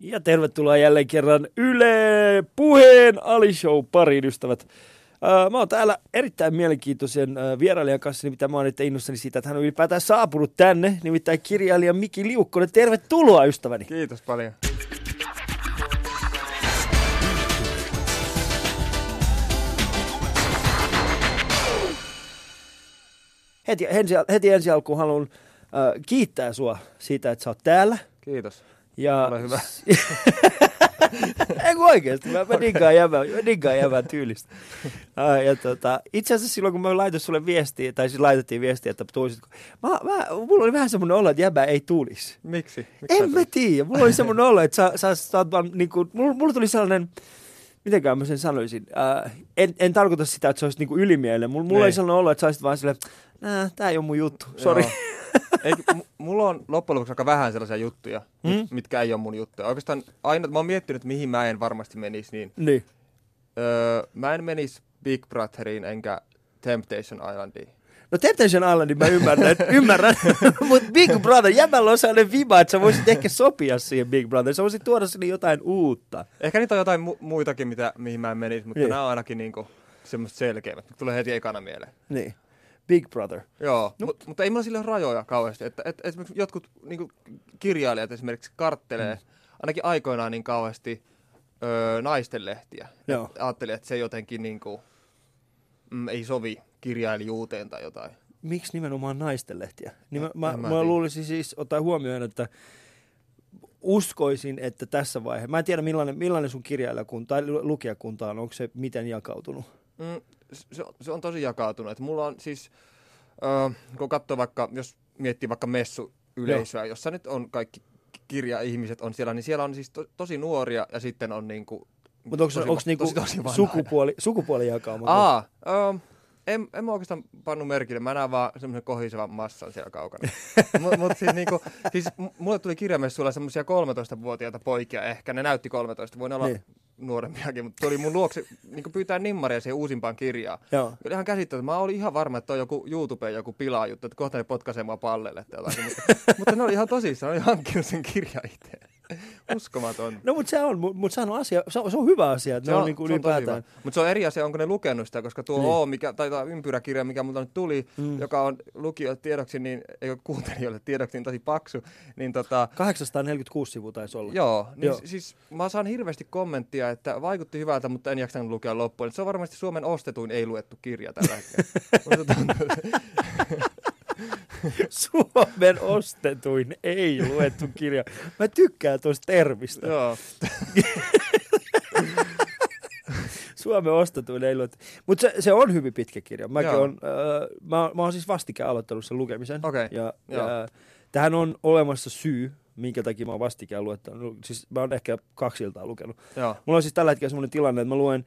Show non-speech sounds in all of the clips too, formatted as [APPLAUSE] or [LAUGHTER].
Ja tervetuloa jälleen kerran Yle Puheen Ali Show pariin ystävät. Mä oon täällä erittäin mielenkiintoisen vierailijan kanssa, mitä mä oon nyt innossani siitä, että hän on ylipäätään saapunut tänne, nimittäin kirjailija Miki Liukkonen. Tervetuloa ystäväni. Kiitos paljon. Heti, heti, heti ensi alkuun haluan uh, kiittää sua siitä, että sä oot täällä. Kiitos. Ja... Ole hyvä. [LAUGHS] Ei kun oikeasti, mä, mä diggaan jävän, mä diggaan jävän tyylistä. [LAUGHS] Ja tota, itse asiassa silloin, kun mä laitoin sulle viestiä, tai siis laitettiin viestiä, että tulisitko, mä, mä, mulla oli vähän semmoinen olo, että jäbä ei tulisi. Miksi? Miksi en mä tiedä, mulla oli semmoinen olo, että sä, sä, sä oot vaan, niin kuin, mulla, mulla tuli sellainen, mitenkään mä sen sanoisin, uh, en, en tarkoita sitä, että se olisi niin ylimielinen, mulla, mulla oli sellainen olo, että sä olisit vaan silleen, nää, tää ei ole mun juttu, sori. [LAUGHS] Ei, m- mulla on loppujen lopuksi aika vähän sellaisia juttuja, Mm? mit, mitkä ei ole mun juttuja. Oikeastaan aina, mä oon miettinyt, mihin mä en varmasti menisi, niin Niin. öö, mä en menisi Big Brotheriin enkä Temptation Islandiin. No Temptation Islandin mä ymmärrän, ymmärrän. [LAUGHS] mutta Big Brother, jäbällä on sellainen viba, että sä voisit ehkä sopia siihen Big Brother. Sä voisit tuoda sinne jotain uutta. Ehkä niitä on jotain mu- muitakin, mitä, mihin mä en menisi, mutta Niin. nämä on ainakin niinku semmoista selkeimmät. Tulee heti ekana mieleen. Niin. Big Brother. Joo, No. mut, mutta ei mulla sille rajoja kauheasti. Että, et, esimerkiksi jotkut niinku, kirjailijat esimerkiksi karttelee mm. ainakin aikoinaan niin kauheasti öö, naistenlehtiä. Joo. Et Ajattelin, että se jotenkin niinku, mm, ei sovi kirjailijuuteen tai jotain. Miksi nimenomaan naistenlehtiä? Niin mä, mä, En mä mä tiedä. luulisin siis, ottaa huomioon, että uskoisin, että tässä vaiheessa, mä en tiedä millainen, millainen sun kirjailijakunta tai lu- lukijakunta on, onko se miten jakautunut? Mm, se, on- se on tosi jakautunut. Et mulla on siis, öö, kun katsoo vaikka, jos miettii vaikka messuyleisöä, jossa nyt on kaikki kirja-ihmiset on siellä, niin siellä on siis to, tosi nuoria ja sitten on niinku... Mutta onko, tosi- onko niinku tosi, tosi vanhoja. sukupuoli, sukupuolijakauma? Aa, öö, en, en mä oikeastaan pannut merkille. Mä näen vaan semmoisen kohisevan massan siellä kaukana. [LAUGHS] Mutta mut siis, niinku, siis mulle tuli kirjamessuilla semmoisia 13-vuotiaita poikia ehkä. Ne näytti 13. Voin olla Niin. Niin. nuorempiakin, mutta tuli mun luokse niinku pyytää nimmaria siihen uusimpaan kirjaan. Joo. Oli ihan käsittämätöntä. Mä olin ihan varma, että on joku YouTubeen joku pilaa juttu, että kohta ne potkaisee mua pallelle tai jotakin. mutta, mutta ne oli ihan tosissaan, ne oli hankkinut sen kirjan itse. [LAUGHS] Uskomaton. No mutta se on, mut se on asia, se on, se on hyvä asia, että ne on, niinku ylipäätään. Mutta se on eri asia, onko ne lukenut sitä, koska tuo Niin. niin. O, mikä, tai tuo ympyräkirja, mikä multa nyt tuli, Mm. joka on lukijoille tiedoksi, niin, ei ole kuuntelijoille tiedoksi, niin tosi paksu, niin tota, 846 sivua taisi olla. joo, niin Joo. joo. siis mä saan hirveästi kommenttia, että vaikutti hyvältä, mutta en jaksanut lukea loppuun. Se on varmasti Suomen ostetuin ei luettu kirja tällä hetkellä. [LAUGHS] [LAUGHS] [LAUGHS] Suomen ostetuin ei luettu kirja. Mä tykkään tuosta termistä. joo. [LAUGHS] Suomen ostetuin ei luettu. Mutta se, se on hyvin pitkä kirja. Mäkin on, äh, mä, mä oon siis vastikään aloittanut sen lukemisen. Okei, Ja, joo. ja tähän on olemassa syy, minkä takia mä oon vastikään luettanut. Siis mä oon ehkä kaksi iltaa lukenut. joo. Mulla on siis tällä hetkellä semmoinen tilanne, että mä luen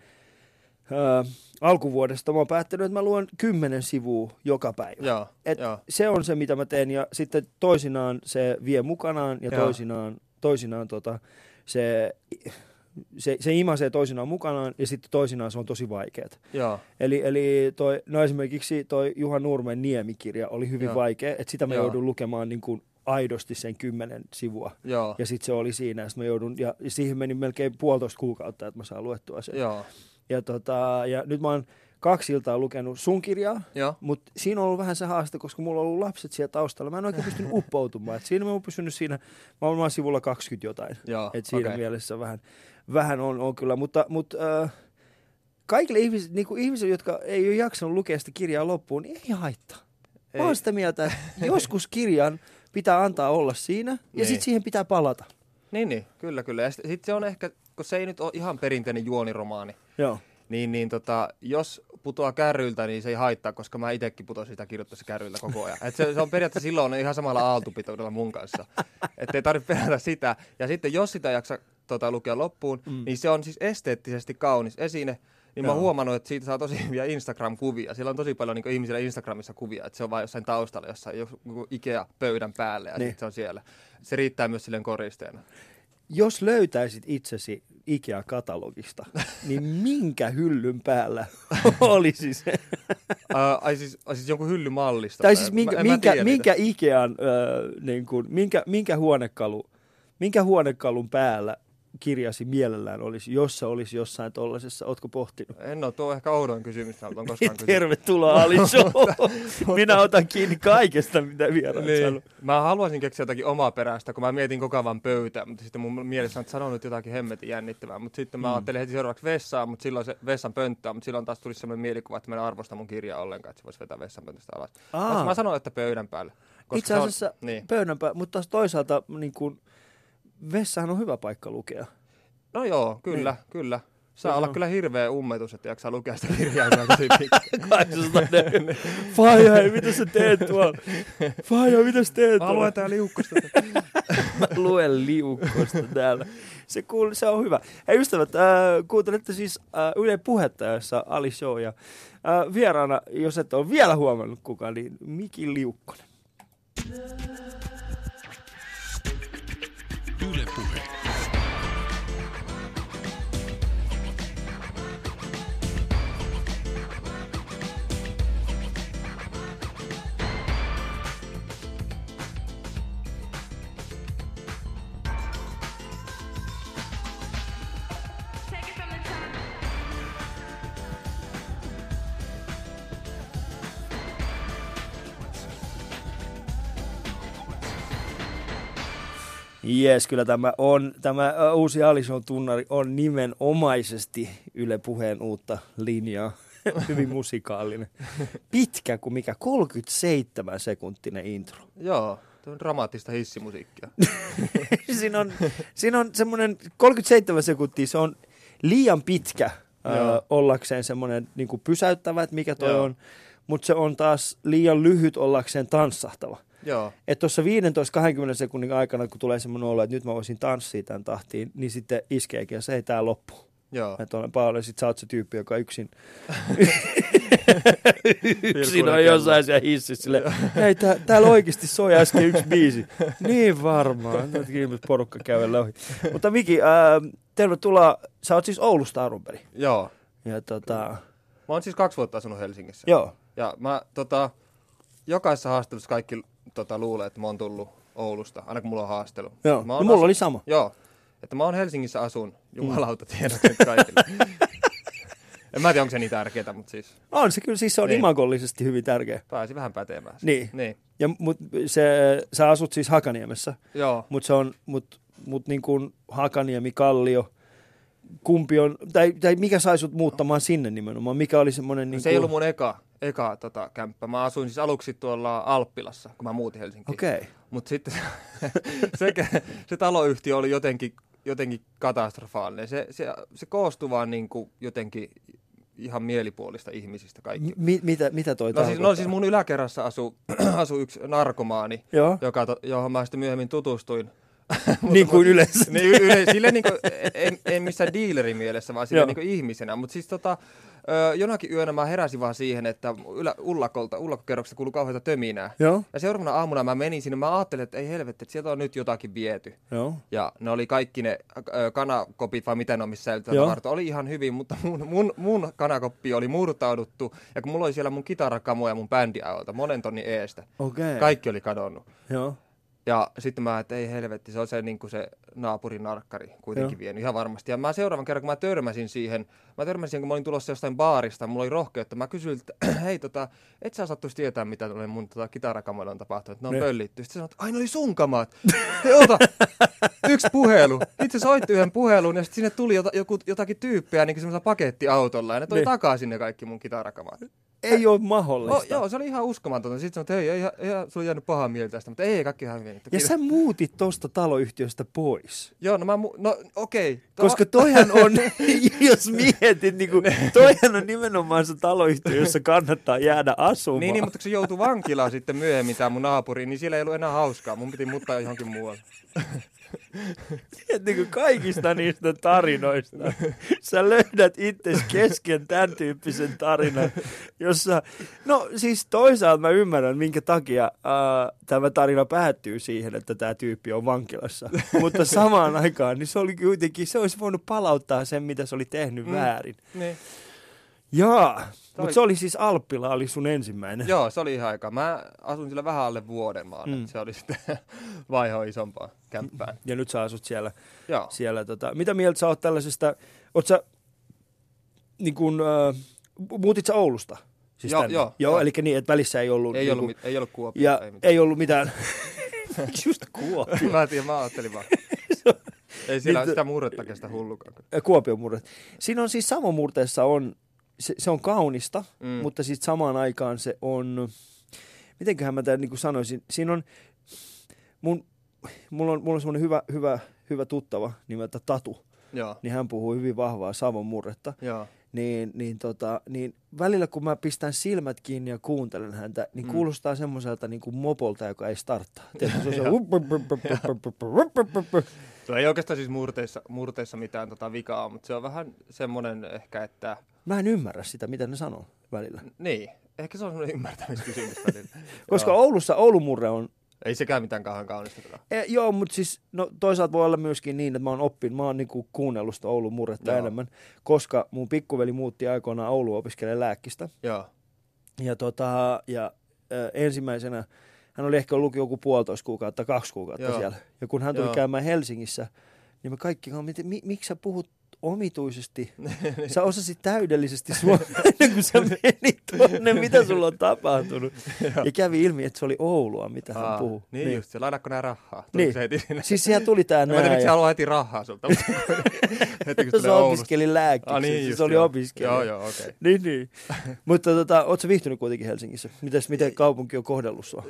äh, alkuvuodesta, mä oon päättänyt, että mä luen kymmenen sivua joka päivä. Joo, Et joo. se on se, mitä mä teen, ja sitten toisinaan se vie mukanaan, ja Joo. toisinaan, toisinaan tota, se, se, se imasee toisinaan mukanaan, ja sitten toisinaan se on tosi vaikeet. Joo, Eli, eli toi, no esimerkiksi toi Juha Nurmen Niemikirja oli hyvin Joo. vaikea, että sitä mä Joo. joudun lukemaan niin kuin aidosti sen kymmenen sivua. joo, Ja sitten se oli siinä, ja, mä joudun, ja siihen meni melkein puolitoista kuukautta, että mä saan luettua sen. joo, Ja, tota, ja nyt mä oon kaksi iltaa lukenut sun kirjaa, mutta siinä on ollut vähän se haaste, koska mulla on ollut lapset siellä taustalla. Mä en oikein pystynyt [LAUGHS] uppoutumaan. Et siinä mä oon pysynyt siinä, mä oon sivulla 20 jotain. joo. Et siinä okei. mielessä vähän, vähän on, on kyllä. Mutta, mutta äh, kaikille ihmisille, niin kuin ihmisille, jotka ei ole jaksanut lukea sitä kirjaa loppuun, niin ei haittaa. Mä oon sitä mieltä, että [LAUGHS] joskus kirjan pitää antaa olla siinä, ja Niin. sitten siihen pitää palata. Niin, niin, kyllä, kyllä. Ja sitten sit se on ehkä, kun se ei nyt ole ihan perinteinen juoniromaani, Joo. niin, niin tota, jos putoaa kärryiltä, niin se ei haittaa, koska mä itsekin putosin sitä kirjoittaessa kärryiltä koko ajan. Et se, se, on periaatteessa silloin ihan samalla aaltopitoudella mun kanssa. Että ei tarvitse pelätä sitä. Ja sitten jos sitä jaksa tota, lukea loppuun, Mm. niin se on siis esteettisesti kaunis esine. Niin mä Joo. oon huomannut, että siitä saa tosi hyviä Instagram-kuvia. Siellä on tosi paljon niin ihmisillä Instagramissa kuvia, että se on vain jossain taustalla, jossain joku Ikea-pöydän päällä ja niin. se on siellä. Se riittää myös silleen koristeena. Jos löytäisit itsesi Ikea-katalogista, [LAUGHS] niin minkä hyllyn päällä [LAUGHS] olisi se? Uh, ai, siis, ai siis jonkun hyllymallista. tai siis minkä, Mä- minkä, tiedä minkä Ikean, äh, niin kuin, minkä, minkä huonekalu minkä huonekalun päällä kirjasi mielellään olisi, jos sä olisi jossain tollasessa? Ootko pohtinut? En ole, tuo on ehkä oudoin kysymys, on koskaan kysynyt. Tervetuloa Ali. [LAUGHS] Minä otan kiinni kaikesta, mitä vieraat Niin. sanoo. Mä haluaisin keksiä jotakin omaa perästä, kun mä mietin koko ajan pöytää, mutta sitten mun mielessä on sanonut jotakin hemmetin jännittävää. Mutta sitten mä Mm. ajattelin heti seuraavaksi vessaa, mutta silloin se vessan pönttää, mutta silloin taas tuli sellainen mielikuva, että mä en arvosta mun kirjaa ollenkaan, että se voisi vetää vessan pöntöstä alas. Aa. Mä sanon, että pöydän päällä. koska Itse se on- asiassa niin. pöydän päällä, mutta taas toisaalta niin kuin, vessahan on hyvä paikka lukea. No joo, kyllä, Niin. kyllä. Saa olla kyllä hirveä ummetus, että jaksaa lukea sitä kirjaa tosi pitkä. [LAUGHS] 800 Faija, hei, mitä sä teet tuolla? Faija, mitä sä teet Mä tuolla? luen tää liukkosta. Mä luen liukkosta täällä. Se, kuul, se on hyvä. Hei ystävät, äh, kuuntelette siis äh, Yle Puhetta, jossa Ali Show ja äh, vieraana, jos et ole vielä huomannut kuka, niin Miki Liukkonen. Yle Jes, kyllä tämä on, tämä uusi Ali Show tunnari on nimenomaisesti Yle Puheen uutta linjaa. [LAUGHS] Hyvin musikaalinen. Pitkä kuin mikä, 37 sekuntinen intro. joo, tuo on dramaattista hissimusiikkia. [LAUGHS] siinä on, siinä on semmoinen 37 sekuntia, se on liian pitkä Joo. ö, ollakseen semmoinen niin pysäyttävä, että mikä toi Joo. on, mutta se on taas liian lyhyt ollakseen tanssahtava. Joo, Että tuossa 15-20 sekunnin aikana, kun tulee semmoinen olo, että nyt mä voisin tanssia tämän tahtiin, niin sitten iskeekin ja se ei tää loppu. joo. Että olen paljon, sit sä oot se tyyppi, joka yksin, [LAUGHS] yksin on jossain siellä hississä silleen, hei tää, täällä oikeasti soi äsken yksi biisi. niin varmaan, nyt ihmiset porukka kävellä ohi. Mutta Miki, ää, tervetuloa, sä oot siis Oulusta alun perin. Joo. Ja tota, Mä oon siis kaksi vuotta asunut Helsingissä. joo, Ja mä tota, jokaisessa haastattelussa kaikki tota, luulee, että mä oon tullut Oulusta, aina kun mulla on haastelu. joo. Mä No mulla asu- oli sama. Joo. Että mä oon Helsingissä asun, jumalauta tiedät nyt kaikille. [LAUGHS] en mä tiedä, onko se niin tärkeää, mutta siis On se kyllä, siis se on Niin. imagollisesti hyvin tärkeä. pääsi vähän pätemään. Niin. Niin. Ja, mut se, sä asut siis Hakaniemessä. Joo. Mutta se on, mut, mut niin kuin Hakaniemi, Kallio, kumpi on, tai, tai mikä sai sut muuttamaan sinne nimenomaan? Mikä oli semmoinen niin Se ei ollut mun eka, eka tota, kämppä. Mä asuin siis aluksi tuolla Alppilassa, kun mä muutin Helsinkiin. Okei. Okay. Mutta sitten se, [LAUGHS] se, se taloyhtiö oli jotenkin, jotenkin katastrofaalinen. Se, se, se koostui vaan niin kuin jotenkin ihan mielipuolista ihmisistä kaikki. Mi- mitä, mitä toi No siis, no siis mun yläkerrassa [CLEARS THROAT] asui asu yksi narkomaani, Joo, joka, johon mä sitten myöhemmin tutustuin. Niin kuin yleensä. Niin, yle, silleen niin kuin, ei, ei missään dealerin mielessä, vaan silleen Joo. niin kuin ihmisenä. Mutta siis tota, jonakin yönä mä heräsin vaan siihen, että ylä, ullakolta, ullakokerroksesta kuului kauheita töminää. Joo, Ja seuraavana aamuna mä menin sinne, mä ajattelin, että ei helvetti, että sieltä on nyt jotakin viety. joo. Ja ne oli kaikki ne ö, kanakopit vai mitä ne on, missä säilytetään. Oli ihan hyvin, mutta mun, mun, mun kanakoppi oli murtauduttu. Ja kun mulla oli siellä mun kitarakamoja mun bändiaolta, monen tonnin eestä. Okay. Kaikki oli kadonnut. Joo. Ja sitten mä että ei helvetti, se on se, niin kuin se naapurin narkkari kuitenkin Joo. vienyt ihan varmasti. Ja mä seuraavan kerran, kun mä törmäsin siihen, mä törmäsin siihen, kun mä olin tulossa jostain baarista, mulla oli rohkeutta. Mä kysyin, että [CLEARS THROAT] hei tota, et sä sattuisi tietää, mitä tuolle mun tota, kitarakamoille on tapahtunut. Ne on Ne. pöllitty. Sitten sanoit, ai ne oli sun kamat. [LAUGHS] Hei ota, yksi puhelu. Itse soitti yhden puhelun ja sitten sinne tuli jota, joku, jotakin tyyppiä niin semmoisella pakettiautolla. Ja ne toi Ne. takaisin ne kaikki mun kitarakamat. Ei ole Oh, mahdollista. joo, se oli ihan uskomatonta. Sitten sanoin, että ei, ei, ei, sulla jäänyt pahaa mieltä tästä, mutta ei, kaikki ihan hyvin. Että Ja sä muutit tosta taloyhtiöstä pois. Joo, no mä, mu- no okei. Okay. Koska toihan on, [LAUGHS] jos mietit, niin kuin, toihan on nimenomaan se taloyhtiö, jossa kannattaa jäädä asumaan. Niin, niin, mutta kun se joutui vankilaan sitten myöhemmin, tämä mun naapuri, niin siellä ei ollut enää hauskaa. Mun piti muuttaa johonkin muualle. Tiedät, niin kuin kaikista niistä tarinoista, sä löydät itse kesken tämän tyyppisen tarinan, jossa, no siis toisaalta mä ymmärrän, minkä takia äh, tämä tarina päättyy siihen, että tämä tyyppi on vankilassa. Mutta samaan aikaan, niin se oli kuitenkin, se olisi voinut palauttaa sen, mitä se oli tehnyt mm. väärin. Niin. Jaa, oli- mutta se oli siis Alppila, oli sun ensimmäinen. Joo, se oli ihan aika. Mä asun siellä vähän alle vuoden vaan, Mm. se oli sitten [LAUGHS] vaiho isompaan kämppään. Ja nyt sä asut siellä. Joo. siellä tota. Mitä mieltä sä oot tällaisesta, oot sä, niin kun, äh, muutit sä Oulusta? Siis Joo, tänne? joo, joo. joo. eli niin, että välissä ei ollut. Ei, niin ollut, kuin, mit- ei ollut kuopia. ja ei, mitään. ei ollut mitään. [LAUGHS] [LAUGHS] Just Kuopio? mä en tiedä, mä ajattelin vaan. ei siellä Niin, sitä murretta kestä hullukaan. Kuopion murret. Siinä on siis Savomurteessa on, se, se on kaunista, mm. Mm. mutta sitten samaan aikaan se on, mitenköhän mä tämän niin kuin sanoisin, siinä on, mun, mulla on, mulla on semmoinen hyvä, hyvä, hyvä tuttava nimeltä Tatu, Joo. niin hän puhuu hyvin vahvaa Savon murretta. Joo. niin, niin, tota, niin välillä kun mä pistän silmät kiinni ja kuuntelen häntä, niin Mm. kuulostaa semmoiselta niin kuin mopolta, joka ei starttaa. Tiedätkö, se on Tuo ei oikeastaan siis murteissa, murteissa mitään tota vikaa, mutta se on vähän semmoinen ehkä, että Mä en ymmärrä sitä, mitä ne sanoo välillä. niin, ehkä se on semmoinen ymmärtämiskysymys välillä. [LAUGHS] Koska Joo. Oulussa Oulun murre on, Ei sekään mitään kauhean kaunista. E, joo, mutta siis no, toisaalta voi olla myöskin niin, että mä oon oppinut, mä oon niinku kuunnellut sitä Oulun murretta Joo. enemmän, koska mun pikkuveli muutti aikoinaan Ouluun opiskelemaan lääkkistä. Joo. Ja, tota, ja ö, ensimmäisenä, hän oli ehkä ollut joku puolitoista kuukautta, kaksi kuukautta Joo. siellä. Ja kun hän tuli Joo. käymään Helsingissä, niin me kaikki, miten, mi, miksi sä puhut omituisesti? Sä osasit täydellisesti suomea ennen [LAUGHS] kuin sä menit tuonne, mitä sulla on tapahtunut. ja kävi ilmi, että se oli Oulua, mitä hän Aa, puhuu. Niin, niin, just se, lainatko nää rahaa? Tuli Niin. Se heti sinne. Siis siihen tuli tää Mä en tiedä, näin. miksi se Ja... haluaa heti rahaa sulta. [LAUGHS] heti kun se opiskeli lääkiksi, Ah, niin niin siis just, se oli joo. opiskelija. Joo, joo, okei. Okay. [LAUGHS] Niin, niin. Mutta tota, ootko viihtynyt kuitenkin Helsingissä? Mites, miten kaupunki on kohdellut sua?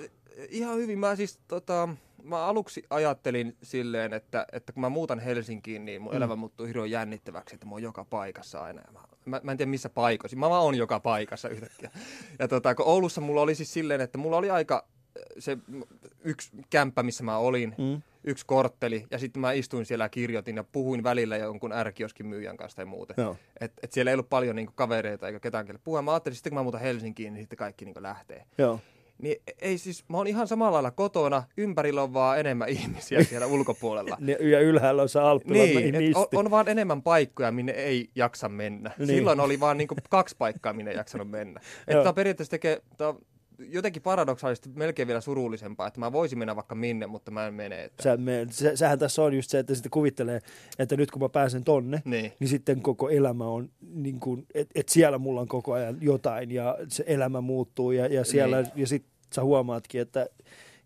Ihan hyvin. Mä siis tota, mä aluksi ajattelin silleen, että, että kun mä muutan Helsinkiin, niin mun Mm. elämä muuttuu hirveän jännittäväksi, että mä oon joka paikassa aina. Ja mä, mä, mä en tiedä missä paikoissa. Mä vaan oon joka paikassa yhtäkkiä. Ja tota, kun Oulussa mulla oli siis silleen, että mulla oli aika äh, se yksi kämppä, missä mä olin, Mm. yksi kortteli, ja sitten mä istuin siellä ja kirjoitin ja puhuin välillä jonkun ärkioskin myyjän kanssa tai muuten. Joo. Et, et siellä ei ollut paljon niinku kavereita eikä ketään kelle puhua. Mä ajattelin, sitten kun mä muutan Helsinkiin, niin sitten kaikki niinku lähtee. Joo. Niin ei siis, mä oon ihan samalla lailla kotona, ympärillä on vaan enemmän [LAUGHS] ihmisiä siellä ulkopuolella. Ja ylhäällä on se Niin, on, on vaan enemmän paikkoja, minne ei jaksa mennä. Niin. Silloin oli vaan niinku kaksi paikkaa, minne ei jaksanut mennä. [LAUGHS] Että periaatteessa tekee tää on jotenkin paradoksaalisesti melkein vielä surullisempaa, että mä voisin mennä vaikka minne, mutta mä en mene. Että... Sä, me, se, sehän tässä on just se, että sitten kuvittelee, että nyt kun mä pääsen tonne, Niin. niin sitten koko elämä on, niin että et siellä mulla on koko ajan jotain ja se elämä muuttuu ja, ja siellä, Niin. ja sitten sä huomaatkin, että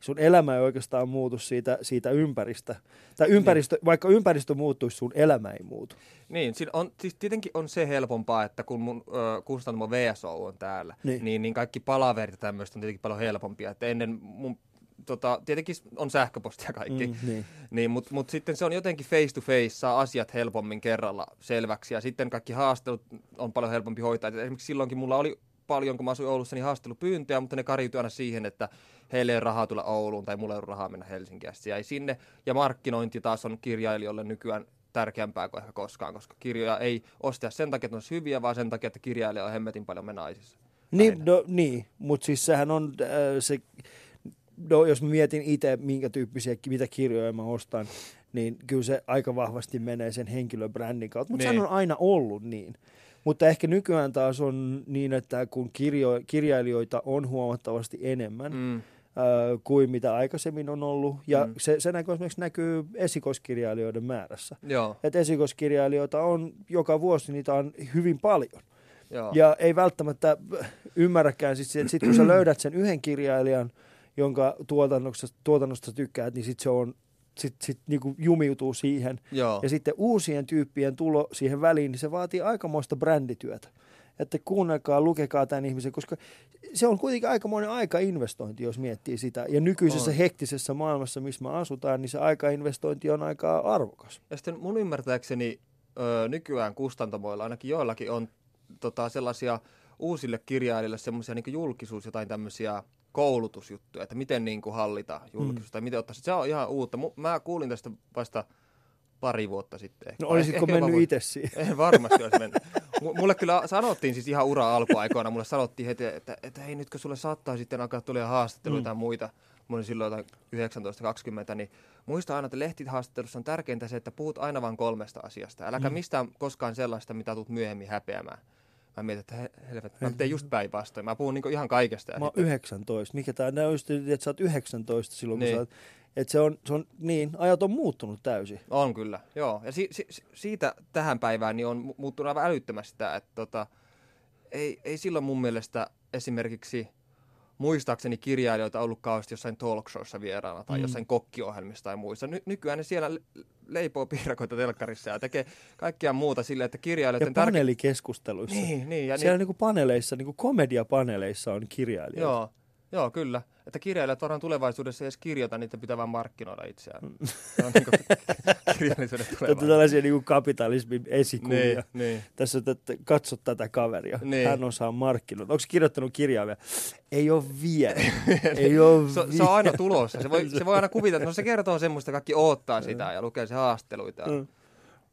sun elämä ei oikeastaan muutu siitä, siitä ympäristä. Tai ympäristö, niin. vaikka ympäristö muuttuisi, sun elämä ei muutu. Niin, siinä on, siis tietenkin on se helpompaa, että kun mun ö, kustantamo VSO on täällä, Niin. niin, niin, kaikki palaverit ja tämmöistä on tietenkin paljon helpompia. Että ennen mun, tota, tietenkin on sähköpostia kaikki, Mm, niin. Niin, mutta mut sitten se on jotenkin face to face, saa asiat helpommin kerralla selväksi ja sitten kaikki haastelut on paljon helpompi hoitaa. Et esimerkiksi silloinkin mulla oli paljon, kun mä asuin Oulussa, niin haastelupyyntöjä, mutta ne kariutui aina siihen, että heille ei ole rahaa tulla Ouluun tai mulla ei ole rahaa mennä Helsinkiin. Se jäi sinne. Ja markkinointi taas on kirjailijoille nykyään tärkeämpää kuin ehkä koskaan, koska kirjoja ei osteta sen takia, että ne olisi hyviä, vaan sen takia, että kirjailija on hemmetin paljon me naisissa. Niin, Aina. no, niin. mutta siis sehän on äh, se, no, jos mä mietin itse, minkä tyyppisiä, mitä kirjoja mä ostan, niin kyllä se aika vahvasti menee sen henkilöbrändin kautta. Mutta Niin. sehän on aina ollut niin. Mutta ehkä nykyään taas on niin, että kun kirjo, kirjailijoita on huomattavasti enemmän mm. Kuin mitä aikaisemmin on ollut, ja mm. Se, se näkyy esimerkiksi näkyy esikoiskirjailijoiden määrässä. Joo, Että esikoiskirjailijoita on joka vuosi, niitä on hyvin paljon. joo. Ja ei välttämättä ymmärräkään, siis, että sit kun sä löydät sen yhden kirjailijan, jonka tuotannosta, tuotannosta tykkäät, niin sit se on, sit, sit niinku jumiutuu siihen. joo. Ja sitten uusien tyyppien tulo siihen väliin, niin se vaatii aikamoista brändityötä. Että kuunnelkaa, lukekaa tämän ihmisen, koska se on kuitenkin aikamoinen aikainvestointi, jos miettii sitä. Ja nykyisessä On. hektisessä maailmassa, missä me asutaan, niin se aikainvestointi on aika arvokas. Ja sitten mun ymmärtääkseni ö, nykyään kustantamoilla, ainakin joillakin on tota, sellaisia uusille kirjailijoille semmoisia niin julkisuus, jotain tämmöisiä koulutusjuttuja, että miten niin kuin hallita julkisuus, mm. tai miten ottaa. Se on ihan uutta. Mä kuulin tästä vasta pari vuotta sitten. ehkä. No olisitko ehkä mennyt itse siihen? [LAUGHS] En varmasti olisi mennyt. Mulle kyllä sanottiin siis ihan ura alkuaikoina, mulle sanottiin heti, että, että hei nyt kun sulle saattaa sitten alkaa tulla haastatteluita Mm. tai muita, oli silloin jotain 19-20, niin muista aina, että lehtihaastattelussa on tärkeintä se, että puhut aina vain kolmesta asiasta. Äläkä Mm. mistään koskaan sellaista, mitä tulet myöhemmin häpeämään. Mä mietin, että he, mä teen just päinvastoin. Mä puhun niinku ihan kaikesta. Mä oon sitten- 19. Mikä tää on just, että sä oot 19 silloin, kun Niin. sä oot, että se on, se on, niin, ajat on muuttunut täysin. On kyllä, joo. Ja si- si- si- siitä tähän päivään niin on mu- muuttunut aivan älyttömästi tämä, että tota, ei, ei silloin mun mielestä esimerkiksi muistaakseni kirjailijoita ollut kauheasti jossain talk showssa vieraana tai Mm. jossain kokkiohjelmissa tai muissa. Ny- nykyään ne siellä le- leipoo piirakoita telkkarissa ja tekee kaikkea muuta silleen, että Ja kirjailijoiden paneelikeskusteluissa. Niin, niin. Ja Siellä niin, niinku paneeleissa, niinku komediapaneeleissa on kirjailijoita. joo, joo, kyllä. Että kirjailijat varmaan tulevaisuudessa ei edes kirjoita, niitä pitää vaan markkinoida itseään. Se on niin [LAUGHS] kirjallisuuden tulevaisuus. tällaisia niinku kapitalismin esikuvia. Niin, niin. Tässä on, että katso tätä kaveria. Niin. Hän osaa markkinoida. Onko kirjoittanut kirjaa vielä? Ei ole vielä. [LAUGHS] ei ole Se, vielä. se on aina tulossa. Se voi, se voi aina kuvitella, että no se kertoo semmoista, kaikki oottaa [LAUGHS] sitä ja lukee se haasteluita. Mm.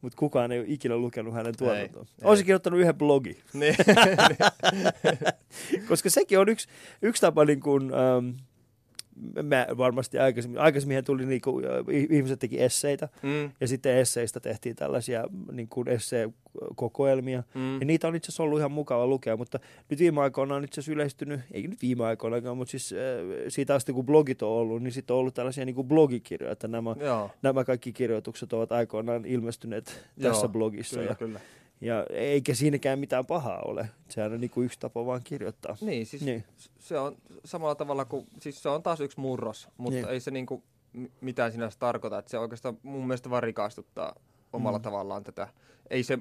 Mutta kukaan ei ole ikinä lukenut hänen tuotantoa. se kirjoittanut yhden blogin. Niin. [LAUGHS] Koska sekin on yksi, yksi tapa, niin kuin, ähm, mä varmasti aikaisemmin, aikaisemmin tuli niin kuin, ihmiset teki esseitä, Mm, ja sitten esseistä tehtiin tällaisia niin kuin esseekokoelmia. mm. Ja niitä on itse asiassa ollut ihan mukava lukea, mutta nyt viime aikoina on itse asiassa yleistynyt, ei nyt viime aikoina, mutta siis äh, siitä asti kun blogit on ollut, niin sitten on ollut tällaisia niin kuin blogikirjoja, että nämä, Joo, nämä kaikki kirjoitukset ovat aikoinaan ilmestyneet tässä Joo, blogissa. kyllä, Ja, kyllä. Ja eikä siinäkään mitään pahaa ole. Sehän on niin kuin yksi tapa vaan kirjoittaa. Niin, siis Niin. se on samalla tavalla kuin, siis se on taas yksi murros, mutta Niin. ei se niinku m- mitään sinänsä tarkoita, että se oikeastaan mun mielestä vaan rikastuttaa omalla Mm. tavallaan tätä. Ei se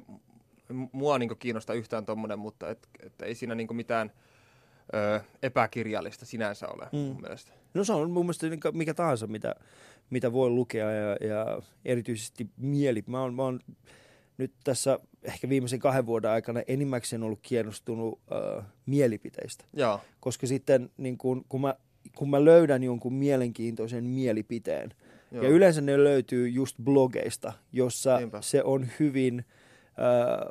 mua niinku kiinnosta yhtään tommonen, mutta et, et ei siinä niinku mitään ö, epäkirjallista sinänsä ole Mm. mun mielestä. No se on mun mielestä niin kuin mikä tahansa, mitä, mitä voi lukea ja, ja erityisesti mieli. Mä oon, mä oon nyt tässä ehkä viimeisen kahden vuoden aikana enimmäkseen ollut kiinnostunut äh, mielipiteistä. Joo, Koska sitten niin kun, kun, mä, kun mä löydän jonkun mielenkiintoisen mielipiteen, joo. ja yleensä ne löytyy just blogeista, jossa Niinpä. se on hyvin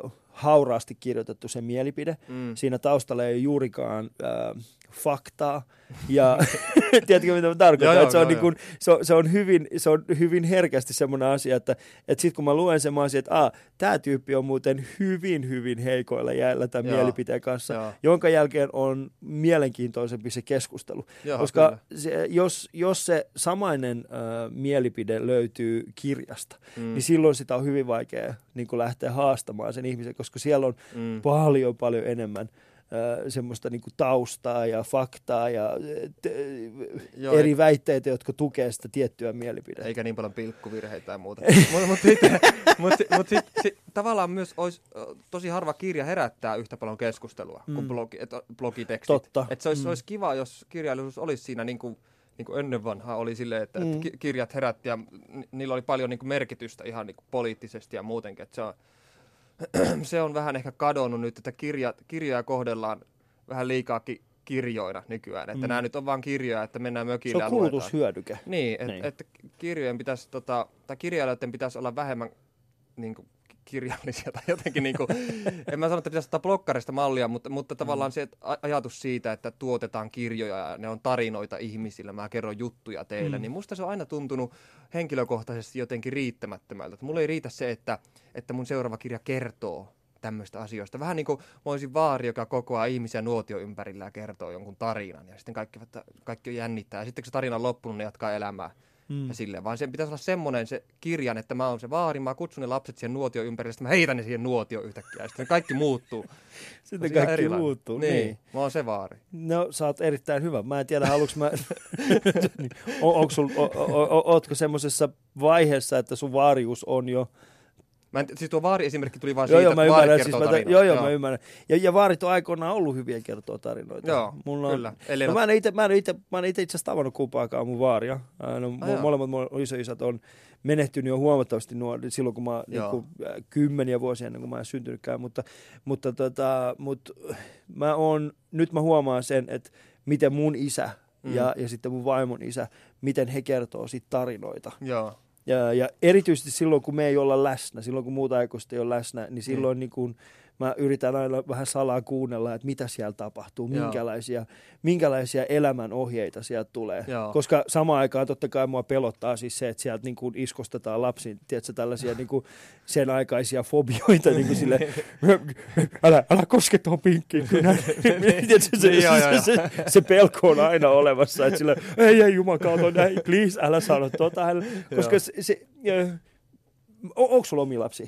äh, hauraasti kirjoitettu se mielipide. Mm. Siinä taustalla ei ole juurikaan äh, faktaa. Ja [LAUGHS] tiedätkö, mitä mä tarkoitan? Joo, joo, että se, on joo, niin kuin, se, on, se, on hyvin, se on hyvin herkästi semmoinen asia, että, että sitten kun mä luen sen, mä olisin, että ah, tämä tyyppi on muuten hyvin, hyvin heikoilla jäillä tämän Joo. mielipiteen kanssa, Joo. jonka jälkeen on mielenkiintoisempi se keskustelu. Joo, Koska kyllä. se, jos, jos se samainen äh, mielipide löytyy kirjasta, Mm. niin silloin sitä on hyvin vaikea niin kuin lähteä haastamaan sen ihmisen, koska siellä on Mm. paljon paljon enemmän semmoista niin kuin taustaa ja faktaa ja t- Joo, eri ei- väitteitä, jotka tukee sitä tiettyä mielipidettä. Eikä niin paljon pilkkuvirheitä ja muuta. [LAUGHS] Mutta mut sitten mut, mut sit, sit, tavallaan myös olisi tosi harva kirja herättää yhtä paljon keskustelua kuin Mm. blogi, et, blogitekstit. Totta. Et se olisi, Mm. olisi kiva, jos kirjallisuus olisi siinä niin kuin, niin kuin ennen vanhaa oli silleen, että, Mm. että ki- kirjat herätti ja ni- niillä oli paljon niin kuin merkitystä ihan niin kuin poliittisesti ja muutenkin. Et se, on, [CLEARS THROAT] se on vähän ehkä kadonnut nyt, että kirjat, kirjoja kohdellaan vähän liikaakin kirjoina nykyään. Että Mm. nämä nyt on vain kirjoja, että mennään Se mökille on ja luetaan. kulutushyödyke. Niin, et, Niin. että kirjojen pitäisi, tota, tai kirjailijoiden pitäisi olla vähemmän niin kuin, kirjallisia tai jotenkin niin kuin, [LAUGHS] en mä sano, että pitäisi ottaa blokkarista mallia, mutta, mutta tavallaan se että a- ajatus siitä, että tuotetaan kirjoja ja ne on tarinoita ihmisille, mä kerron juttuja teille, Mm. niin musta se on aina tuntunut henkilökohtaisesti jotenkin riittämättömältä. Että mulla ei riitä se, että, että mun seuraava kirja kertoo tämmöistä asioista. Vähän niin kuin mä olisin vaari, joka kokoaa ihmisiä nuotio ympärillä ja kertoo jonkun tarinan. Ja sitten kaikki, kaikki jännittää. Ja sitten kun se tarina on loppunut, ne jatkaa elämää. Mm. Ja silleen, vaan sen pitäisi olla semmoinen se kirjan, että mä oon se vaari, mä kutsun ne lapset siihen nuotio ympärille, sitten mä heitän ne siihen nuotio yhtäkkiä, ja sitten kaikki muuttuu. [LAUGHS] Sitten On kaikki erilainen. muuttuu. Niin, Niin. mä oon se vaari. No, sä oot erittäin hyvä. Mä en tiedä, haluuks mä... [LAUGHS] o, onks sul, o, o, o, ootko semmoisessa vaiheessa, että sun vaarius on jo... Mä en, siis tuo vaari-esimerkki tuli Joo, siitä, joo, mä että vaari ymmärrän. Siis kertoo mä, tä- tarinoita. joo, joo, mä ymmärrän. Ja, ja vaarit on aikoinaan ollut hyviä kertoa tarinoita. Joo, Mulla on, kyllä. Eli No, no, mä en itse, mä en itse, mä en itse asiassa tavannut kumpaakaan mun vaaria. No, Ah, joo. molemmat mun isoisät on menehtynyt jo huomattavasti nuori, silloin kun mä niin Joo. kuin, kymmeniä vuosia ennen kuin mä en syntynytkään, mutta, mutta, tota, mutta mä on, nyt mä huomaan sen, että miten mun isä Mm. ja, ja sitten mun vaimon isä, miten he kertoo sit tarinoita. joo, Ja, ja erityisesti silloin, kun me ei olla läsnä, silloin kun muuta aikuista ei ole läsnä, niin silloin niin. kuin mä yritän aina vähän salaa kuunnella, että mitä siellä tapahtuu, minkälaisia, minkälaisia elämän ohjeita sieltä tulee. Joo. Koska samaan aikaan totta kai mua pelottaa siis se, että sieltä niin kuin iskostetaan lapsiin, tiedätkö, tällaisia niin kuin sen aikaisia fobioita, niin kuin sille, [LAUGHS] älä, älä koske tuohon pinkkiin. [LAUGHS] tiedätkö, se, Niin, joo, joo, se, se, se, pelko on aina olemassa, että sille, ei, ei jumakautta, näin, please, älä sano tota. Älä. Koska se, se on, onko sulla omia lapsia?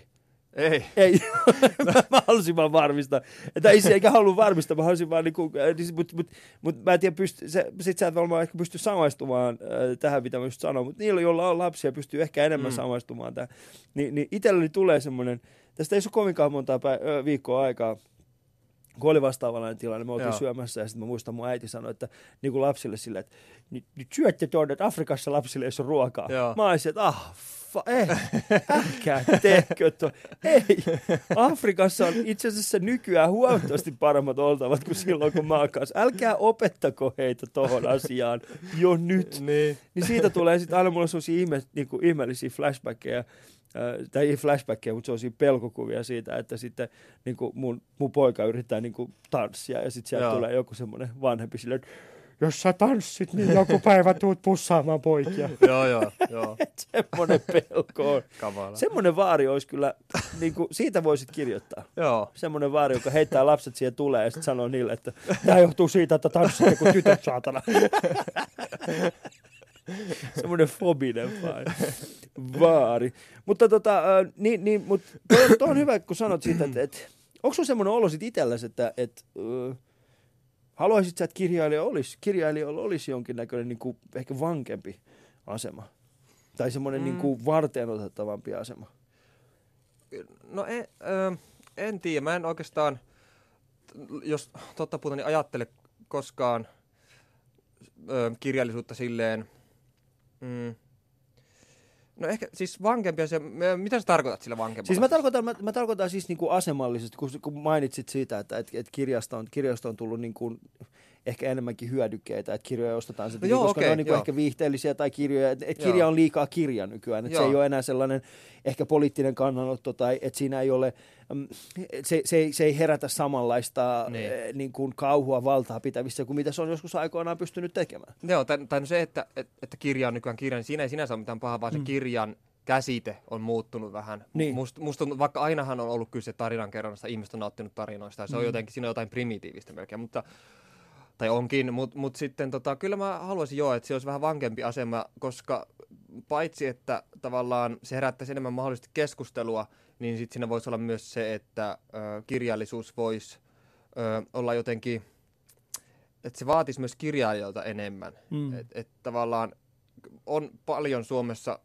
Ei. Ei, [LAUGHS] mä, halusin vaan varmistaa. Että ei se eikä halunnut varmistaa, mä halusin vaan niinku, mutta mut, mut, mä en tiedä, pysty, se, sit sä et varmaan ehkä pysty samaistumaan äh, tähän, mitä mä just sanoin, mutta niillä, joilla on lapsia, pystyy ehkä enemmän Mm. samaistumaan tähän. Ni, niin itselleni tulee semmoinen, tästä ei ole kovinkaan montaa pä- ö, viikkoa aikaa, kun oli vastaavanlainen tilanne, me oltiin Joo. syömässä ja sitten mä muistan, mun äiti sanoi, että niin kuin lapsille silleen, että nyt, nyt syötte tuonne, että Afrikassa lapsille ei ole ruokaa. Joo. Mä olisin, että ah, fa, ei, [LAUGHS] älkää tehkö tuo. Ei, Afrikassa on itse asiassa nykyään huomattavasti paremmat oltavat kuin silloin, kun mä oon kanssa. Älkää opettako heitä tohon asiaan jo nyt. Niin. Niin siitä tulee sitten aina mulla sellaisia ihme, niin kuin ihmeellisiä flashbackkejä, äh, tai ei flashbackkejä, mutta sellaisia pelkokuvia siitä, että sitten niin kuin mun, mun poika yrittää niin kuin tanssia ja sitten sieltä Joo. tulee joku semmoinen vanhempi silleen, että jos sä tanssit, niin joku päivä tuut pussaamaan poikia. [LAUGHS] joo, joo, joo. [LAUGHS] semmoinen pelko on. Kamala. Semmoinen vaari olisi kyllä, niin kuin, siitä voisit kirjoittaa. Joo. Semmoinen vaari, joka heittää lapset siihen tulee ja sitten sanoo niille, että tämä johtuu siitä, että tanssitte kuin tytöt saatana. [LAUGHS] [LAUGHS] Semmoinen fobinen vaari. vaari. Mutta tota, äh, niin, niin, mut toi, toi on hyvä, kun sanot siitä, että, että onko sun semmoinen olo sit itselläsi, että, että äh, haluaisit sä, että kirjailija olisi, kirjailijalla olisi jonkinnäköinen niin kuin, ehkä vankempi asema? Tai semmoinen Mm. niin kuin varten otettavampi asema? No en, ö, en tiedä, mä en oikeastaan, jos totta puhutaan, niin ajattele koskaan ö, kirjallisuutta silleen, mm, no ehkä siis vankempia, se, mitä sä tarkoitat sillä vankempana? Siis mä tarkoitan, mä, mä tarkoitan siis niinku asemallisesti, kun, kun mainitsit siitä, että et, et kirjasta, on, kirjasta on tullut niinku ehkä enemmänkin hyödykkeitä, että kirjoja ostetaan sen No joo, koska okei, ne on niinku joo. ehkä viihteellisiä tai kirjoja, että et kirja on liikaa kirja nykyään, että se ei ole enää sellainen ehkä poliittinen kannanotto tai että siinä ei ole, mm, se, se, ei, se ei herätä samanlaista Niin. niin. niin kuin kauhua valtaa pitävissä kuin mitä se on joskus aikoinaan pystynyt tekemään. Joo, tai, tai se, että, että, kirja on nykyään kirja, niin siinä ei sinänsä ole mitään pahaa, vaan se Mm. kirjan käsite on muuttunut vähän. Niin. Must, musta, tuntuu, vaikka ainahan on ollut kyse tarinan kerronnasta, ihmiset on nauttinut tarinoista, ja se on Mm. jotenkin, siinä on jotain primitiivistä melkein, mutta tai onkin, mutta mut sitten tota, kyllä mä haluaisin joo, että se olisi vähän vankempi asema, koska paitsi, että tavallaan se herättäisi enemmän mahdollisesti keskustelua, niin sitten siinä voisi olla myös se, että ö, kirjallisuus voisi ö, olla jotenkin, että se vaatisi myös kirjailijoilta enemmän. Mm. Et, et tavallaan on paljon Suomessa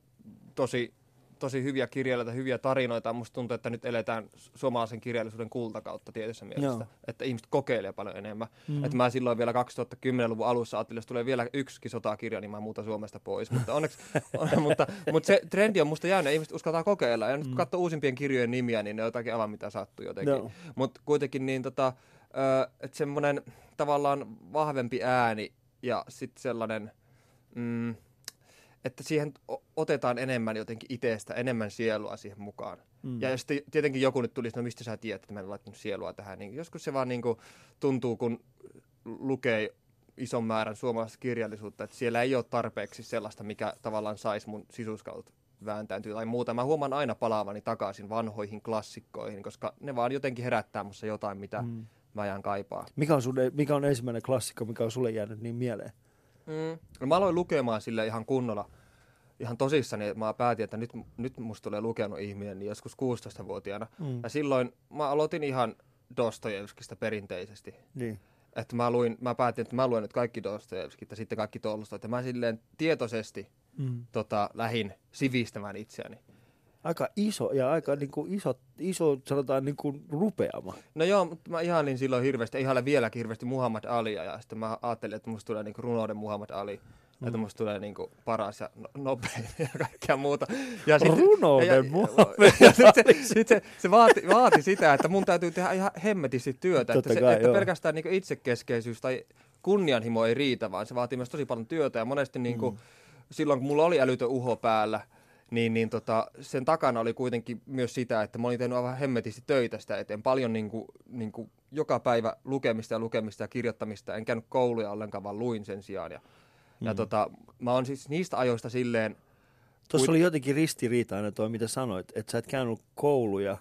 tosi, tosi hyviä kirjailijoita, hyviä tarinoita. Musta tuntuu, että nyt eletään su- suomalaisen kirjallisuuden kultakautta tietyssä mielessä. Joo. Että ihmiset kokeilee paljon enemmän. Mm. Että mä silloin vielä 2010-luvun alussa ajattelin, jos tulee vielä yksikin sotakirja, niin mä muutan Suomesta pois. Mutta onneksi, [LAUGHS] on, mutta, mutta se trendi on musta jäänyt. Ihmiset uskaltaa kokeilla. Ja nyt kun Mm. katsoo uusimpien kirjojen nimiä, niin ne on jotakin aivan mitä sattuu jotenkin. Joo. Mutta kuitenkin niin tota, että semmoinen tavallaan vahvempi ääni ja sitten sellainen, mm, että siihen otetaan enemmän jotenkin itsestä, enemmän sielua siihen mukaan. Mm. Ja sitten tietenkin joku nyt tulisi, no mistä sä tiedät, että mä en laittanut sielua tähän. Niin joskus se vaan niinku tuntuu, kun lukee ison määrän suomalaista kirjallisuutta, että siellä ei ole tarpeeksi sellaista, mikä tavallaan saisi mun sisuskautta vääntääntyä tai muuta. Mä huomaan aina palaavani takaisin vanhoihin klassikkoihin, koska ne vaan jotenkin herättää musta jotain, mitä mm. Mm. mä jään kaipaa. Mikä, on sun, mikä on ensimmäinen klassikko, mikä on sulle jäänyt niin mieleen? Mm. No mä aloin lukemaan sille ihan kunnolla, ihan tosissani, että mä päätin, että nyt, nyt musta tulee lukenut ihminen niin joskus 16-vuotiaana. Mm. Ja silloin mä aloitin ihan Dostojevskista perinteisesti. Niin. Että mä, luin, mä päätin, että mä luen nyt kaikki Dostojevskit ja sitten kaikki Tolstoit. Ja mä silleen tietoisesti Mm. tota, lähin sivistämään itseäni. Aika iso ja aika niin kuin iso, iso, sanotaan niin kuin rupeama. No joo, mutta mä ihailin silloin hirveästi, ihailen vieläkin hirveästi Muhammad Alia. Ja sitten mä ajattelin, että musta tulee niinku runouden Muhammad Ali. Mm. Että musta tulee niinku paras ja no, nopein [LAUGHS] ja kaikkea muuta. Ja Runouden ja, [LAUGHS] ja, sit se, sit se, se vaati, vaati, sitä, että mun täytyy tehdä ihan hemmetisti työtä. Totta että se, kai, että joo. pelkästään niinku itsekeskeisyys tai kunnianhimo ei riitä, vaan se vaatii myös tosi paljon työtä. Ja monesti niinku, mm. silloin, kun mulla oli älytön uho päällä, niin, niin tota, sen takana oli kuitenkin myös sitä, että mä olin tehnyt aivan hemmetisti töitä sitä eteen. Paljon niin kuin, niin kuin joka päivä lukemista ja lukemista ja kirjoittamista. En käynyt kouluja ollenkaan, vaan luin sen sijaan. Ja, mm. ja tota, mä oon siis niistä ajoista silleen, Tuossa oli jotenkin ristiriitainen toi, mitä sanoit, että sä et käynyt kouluja,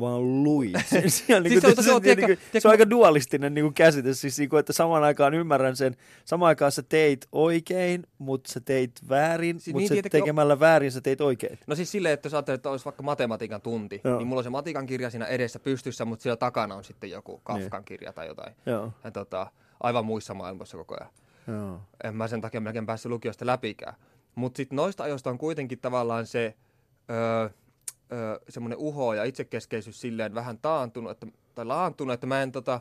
vaan luit [LAUGHS] sen sijaan. niin Siis se on- se, se on, on, tiedätkö- niin kuin, se on aika dualistinen niin kuin käsite, siis niin kuin, että samaan aikaan ymmärrän sen, samaan aikaan sä teit oikein, mutta sä teit väärin, Siis mutta niin, sä tekemällä väärin sä teit oikein. No siis silleen, että jos ajattelee, että olisi vaikka matematiikan tunti, Joo. niin mulla on se matikan kirja siinä edessä pystyssä, mutta siellä takana on sitten joku Kafkan kirja tai jotain. Joo, Ja tota, aivan muissa maailmassa koko ajan. Joo. En mä sen takia melkein päässyt lukiosta läpikään. Mutta sitten noista ajoista on kuitenkin tavallaan se öö, öö, semmoinen uho ja itsekeskeisyys silleen vähän taantunut, että, tai laantunut, että mä en tota,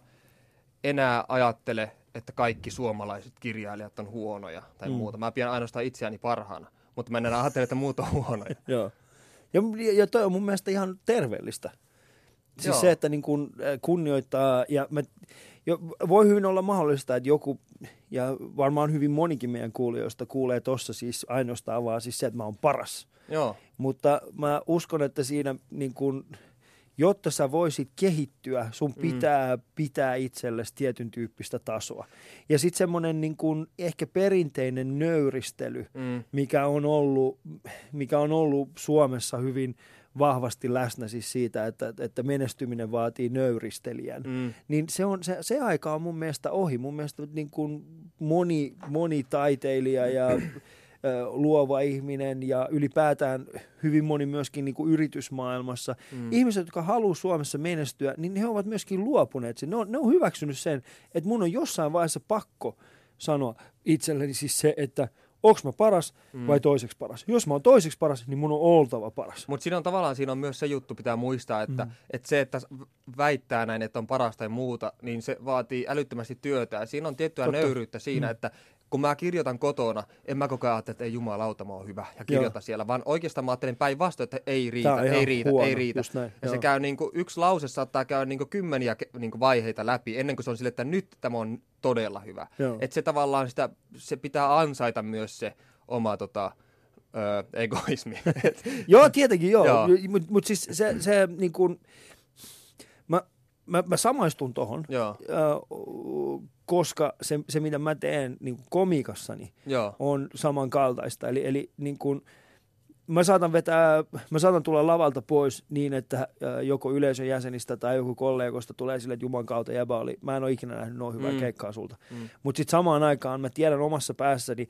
enää ajattele, että kaikki suomalaiset kirjailijat on huonoja tai Mm. muuta. Mä pidän ainoastaan itseäni parhaana, mutta mä en enää ajattele, että muut on huonoja. [LAUGHS] Joo. Ja, ja toi on mun mielestä ihan terveellistä. Siis Joo. se, että niin kun äh, kunnioittaa, ja mä, jo, voi hyvin olla mahdollista, että joku, ja varmaan hyvin monikin meidän kuulijoista kuulee tuossa siis ainoastaan vaan siis se, että mä oon paras. Joo, Mutta mä uskon, että siinä niin kun, jotta sä voisit kehittyä, sun Mm. pitää pitää itsellesi tietyn tyyppistä tasoa. Ja sitten semmoinen niin kun, ehkä perinteinen nöyristely, mm, mikä on ollut, mikä on ollut Suomessa hyvin vahvasti läsnä siis siitä, että, että menestyminen vaatii nöyristelijän. mm, Niin se, on, se, se aika on mun mielestä ohi. Mun mielestä niin kuin moni, moni taiteilija ja luova ihminen ja ylipäätään hyvin moni myöskin niin kuin yritysmaailmassa. mm. Ihmiset, jotka haluaa Suomessa menestyä, niin he ovat myöskin luopuneet. sen. Ne on, ne on hyväksynyt sen, että mun on jossain vaiheessa pakko sanoa itselleni siis se, että onko mä paras vai toiseksi paras. Jos mä oon toiseksi paras, niin mun on oltava paras. Mutta siinä on tavallaan siinä on myös se juttu, pitää muistaa, että, mm. että se, että väittää näin, että on parasta tai muuta, niin se vaatii älyttömästi työtä. Ja siinä on tiettyä. Totta. nöyryyttä siinä, mm. että kun mä kirjoitan kotona, en mä koko ajan ajattele, että ei jumalauta, mä oon hyvä ja kirjoita siellä, vaan oikeastaan mä ajattelen päinvastoin, että ei riitä, ei riitä, huono, ei riitä. näin, ja se joo. käy niin kuin, yksi lause saattaa käydä niin kuin kymmeniä niin kuin vaiheita läpi, ennen kuin se on sille, että nyt tämä on todella hyvä. Että se tavallaan sitä, se pitää ansaita myös se oma tota, ö, egoismi. [LAUGHS] Joo, tietenkin joo, Joo. mutta mut siis se, se niin kuin, mä, mä, samaistun tohon, Joo, koska se, se mitä mä teen niin kuin komiikassani joo. on samankaltaista. Eli, eli niin kuin, mä saatan vetää, mä saatan tulla lavalta pois niin, että ö, joko yleisön jäsenistä tai joku kollegoista tulee sille, että Juman kautta jäbä oli, mä en ole ikinä nähnyt noin hyvää mm. Keikkaa sulta. Mm. Mutta sitten samaan aikaan mä tiedän omassa päässäni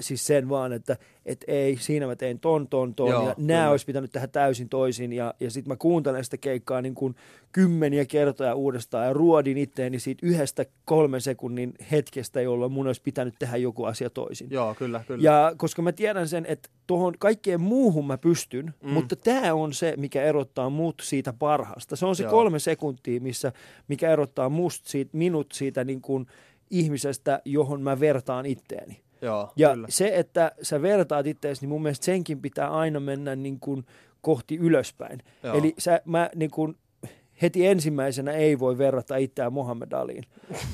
siis sen vaan, että et ei, siinä mä tein ton, ton, ton, Joo, ja kyllä. nämä olisi pitänyt tehdä täysin toisin, ja, ja sitten mä kuuntelen sitä keikkaa niin kuin kymmeniä kertoja uudestaan, ja ruodin itteeni siitä yhdestä kolmen sekunnin hetkestä, jolloin mun olisi pitänyt tehdä joku asia toisin. Joo, kyllä, kyllä. Ja koska mä tiedän sen, että tuohon kaikkeen muuhun mä pystyn, mm. Mutta tämä on se, mikä erottaa mut siitä parhaasta. Se on se Joo. kolme sekuntia, missä, mikä erottaa must siitä, minut siitä niin kuin ihmisestä, johon mä vertaan itteeni. Joo, Ja kyllä. se, että sä vertaat itteesi, niin mun mielestä senkin pitää aina mennä niin kuin kohti ylöspäin. Joo. Eli sä, mä niin kuin, heti ensimmäisenä ei voi verrata itseään Mohammed Aliin,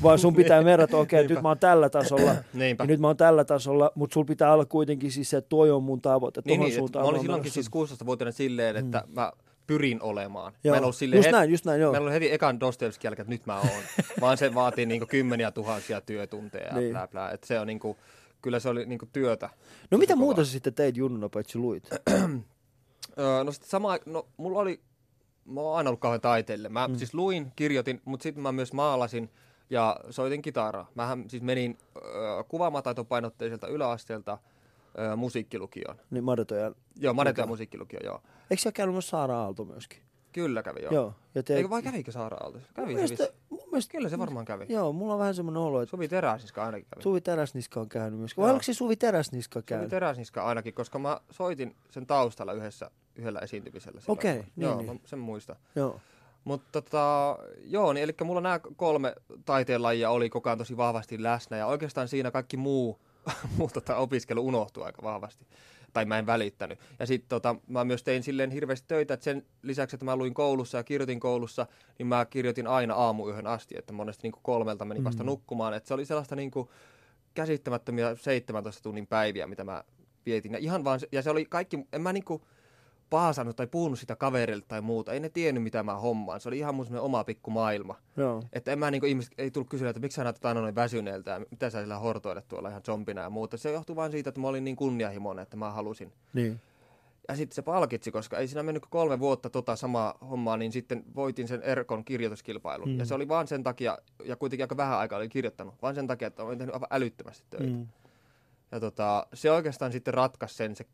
vaan sun pitää verrata, okei, okay, [LAUGHS] nyt mä oon tällä tasolla, Niinpä. ja nyt mä oon tällä tasolla, mutta sulla pitää olla kuitenkin siis se, että toi on mun tavoite. Niin, niin, suuntaan mä olin silloinkin siis 16-vuotiaana silleen, että mä pyrin olemaan. Joo. Mä en ollut silleen, just näin, just näin, joo. Mä en ollut heti ekan Dostoevskin jälkeen, että nyt mä oon. [LAUGHS] vaan se vaatii niinku kymmeniä tuhansia työtunteja ja Niin. blää, blää. Et se on niinku, kyllä se oli niinku työtä. No mitä tosi muuta kovaa. sä sitten teit junnuna, paitsi luit? [CLEARS THROAT] No sitten sama, no mulla oli, mä oon aina ollut kauhean taiteelle. Mä Mm. siis luin, kirjoitin, mutta sitten mä myös maalasin ja soitin kitaraa. Mähän siis menin öö, kuvaamataitopainotteiselta yläasteelta öö, musiikkilukioon. Niin Madetojan. Joo, Madeto Okei. okay. musiikkilukio, joo. Eikö siellä käynyt myös Saara Aalto myöskin? Kyllä kävi, joo. Joo. Ja te... Eikö vai kävikö Saara Aalto? Kävi se mielestä, vissi. mun mielestä, Kyllä se varmaan kävi. Joo, mulla on vähän semmoinen olo, että Suvi Teräsniska ainakin kävi. Suvi Teräsniska on käynyt myöskin. Vai oliko se Suvi Teräsniska Suvi käynyt? Teräsniska ainakin, koska mä soitin sen taustalla yhdessä, yhdellä esiintymisellä. Okei, niin, Joo, niin. sen muistan. Joo. Mutta tota, joo, niin eli mulla nämä kolme taiteenlajia oli koko ajan tosi vahvasti läsnä ja oikeastaan siinä kaikki muu, [LAUGHS] muu tota, opiskelu unohtui aika vahvasti. Tai mä en välittänyt. Ja sitten tota, mä myös tein silleen hirveästi töitä, että sen lisäksi, että mä luin koulussa ja kirjoitin koulussa, niin mä kirjoitin aina aamuyöhön asti, että monesti niin kolmelta menin vasta Mm. nukkumaan. Että se oli sellaista niin kuin käsittämättömiä 17 tunnin päiviä, mitä mä vietin. Ja, ihan vaan, ja se oli kaikki, en mä paasannut tai puhunut sitä kaverille tai muuta. Ei ne tiennyt, mitä mä hommaan. Se oli ihan mun oma pikku maailma. Joo. Että en mä niinku ihmiset, ei tullut kysyä, että miksi sä näytät aina noin väsyneeltä ja mitä sä sillä hortoilet tuolla ihan zombina ja muuta. Se johtui vain siitä, että mä olin niin kunnianhimoinen, että mä halusin. Niin. Ja sitten se palkitsi, koska ei siinä mennyt kolme vuotta tota samaa hommaa, niin sitten voitin sen Erkon kirjoituskilpailun. Mm. Ja se oli vaan sen takia, ja kuitenkin aika vähän aikaa olin kirjoittanut, vaan sen takia, että olin tehnyt aivan älyttömästi töitä. Mm. Ja tota, se oikeastaan sitten ratkaisi sen, se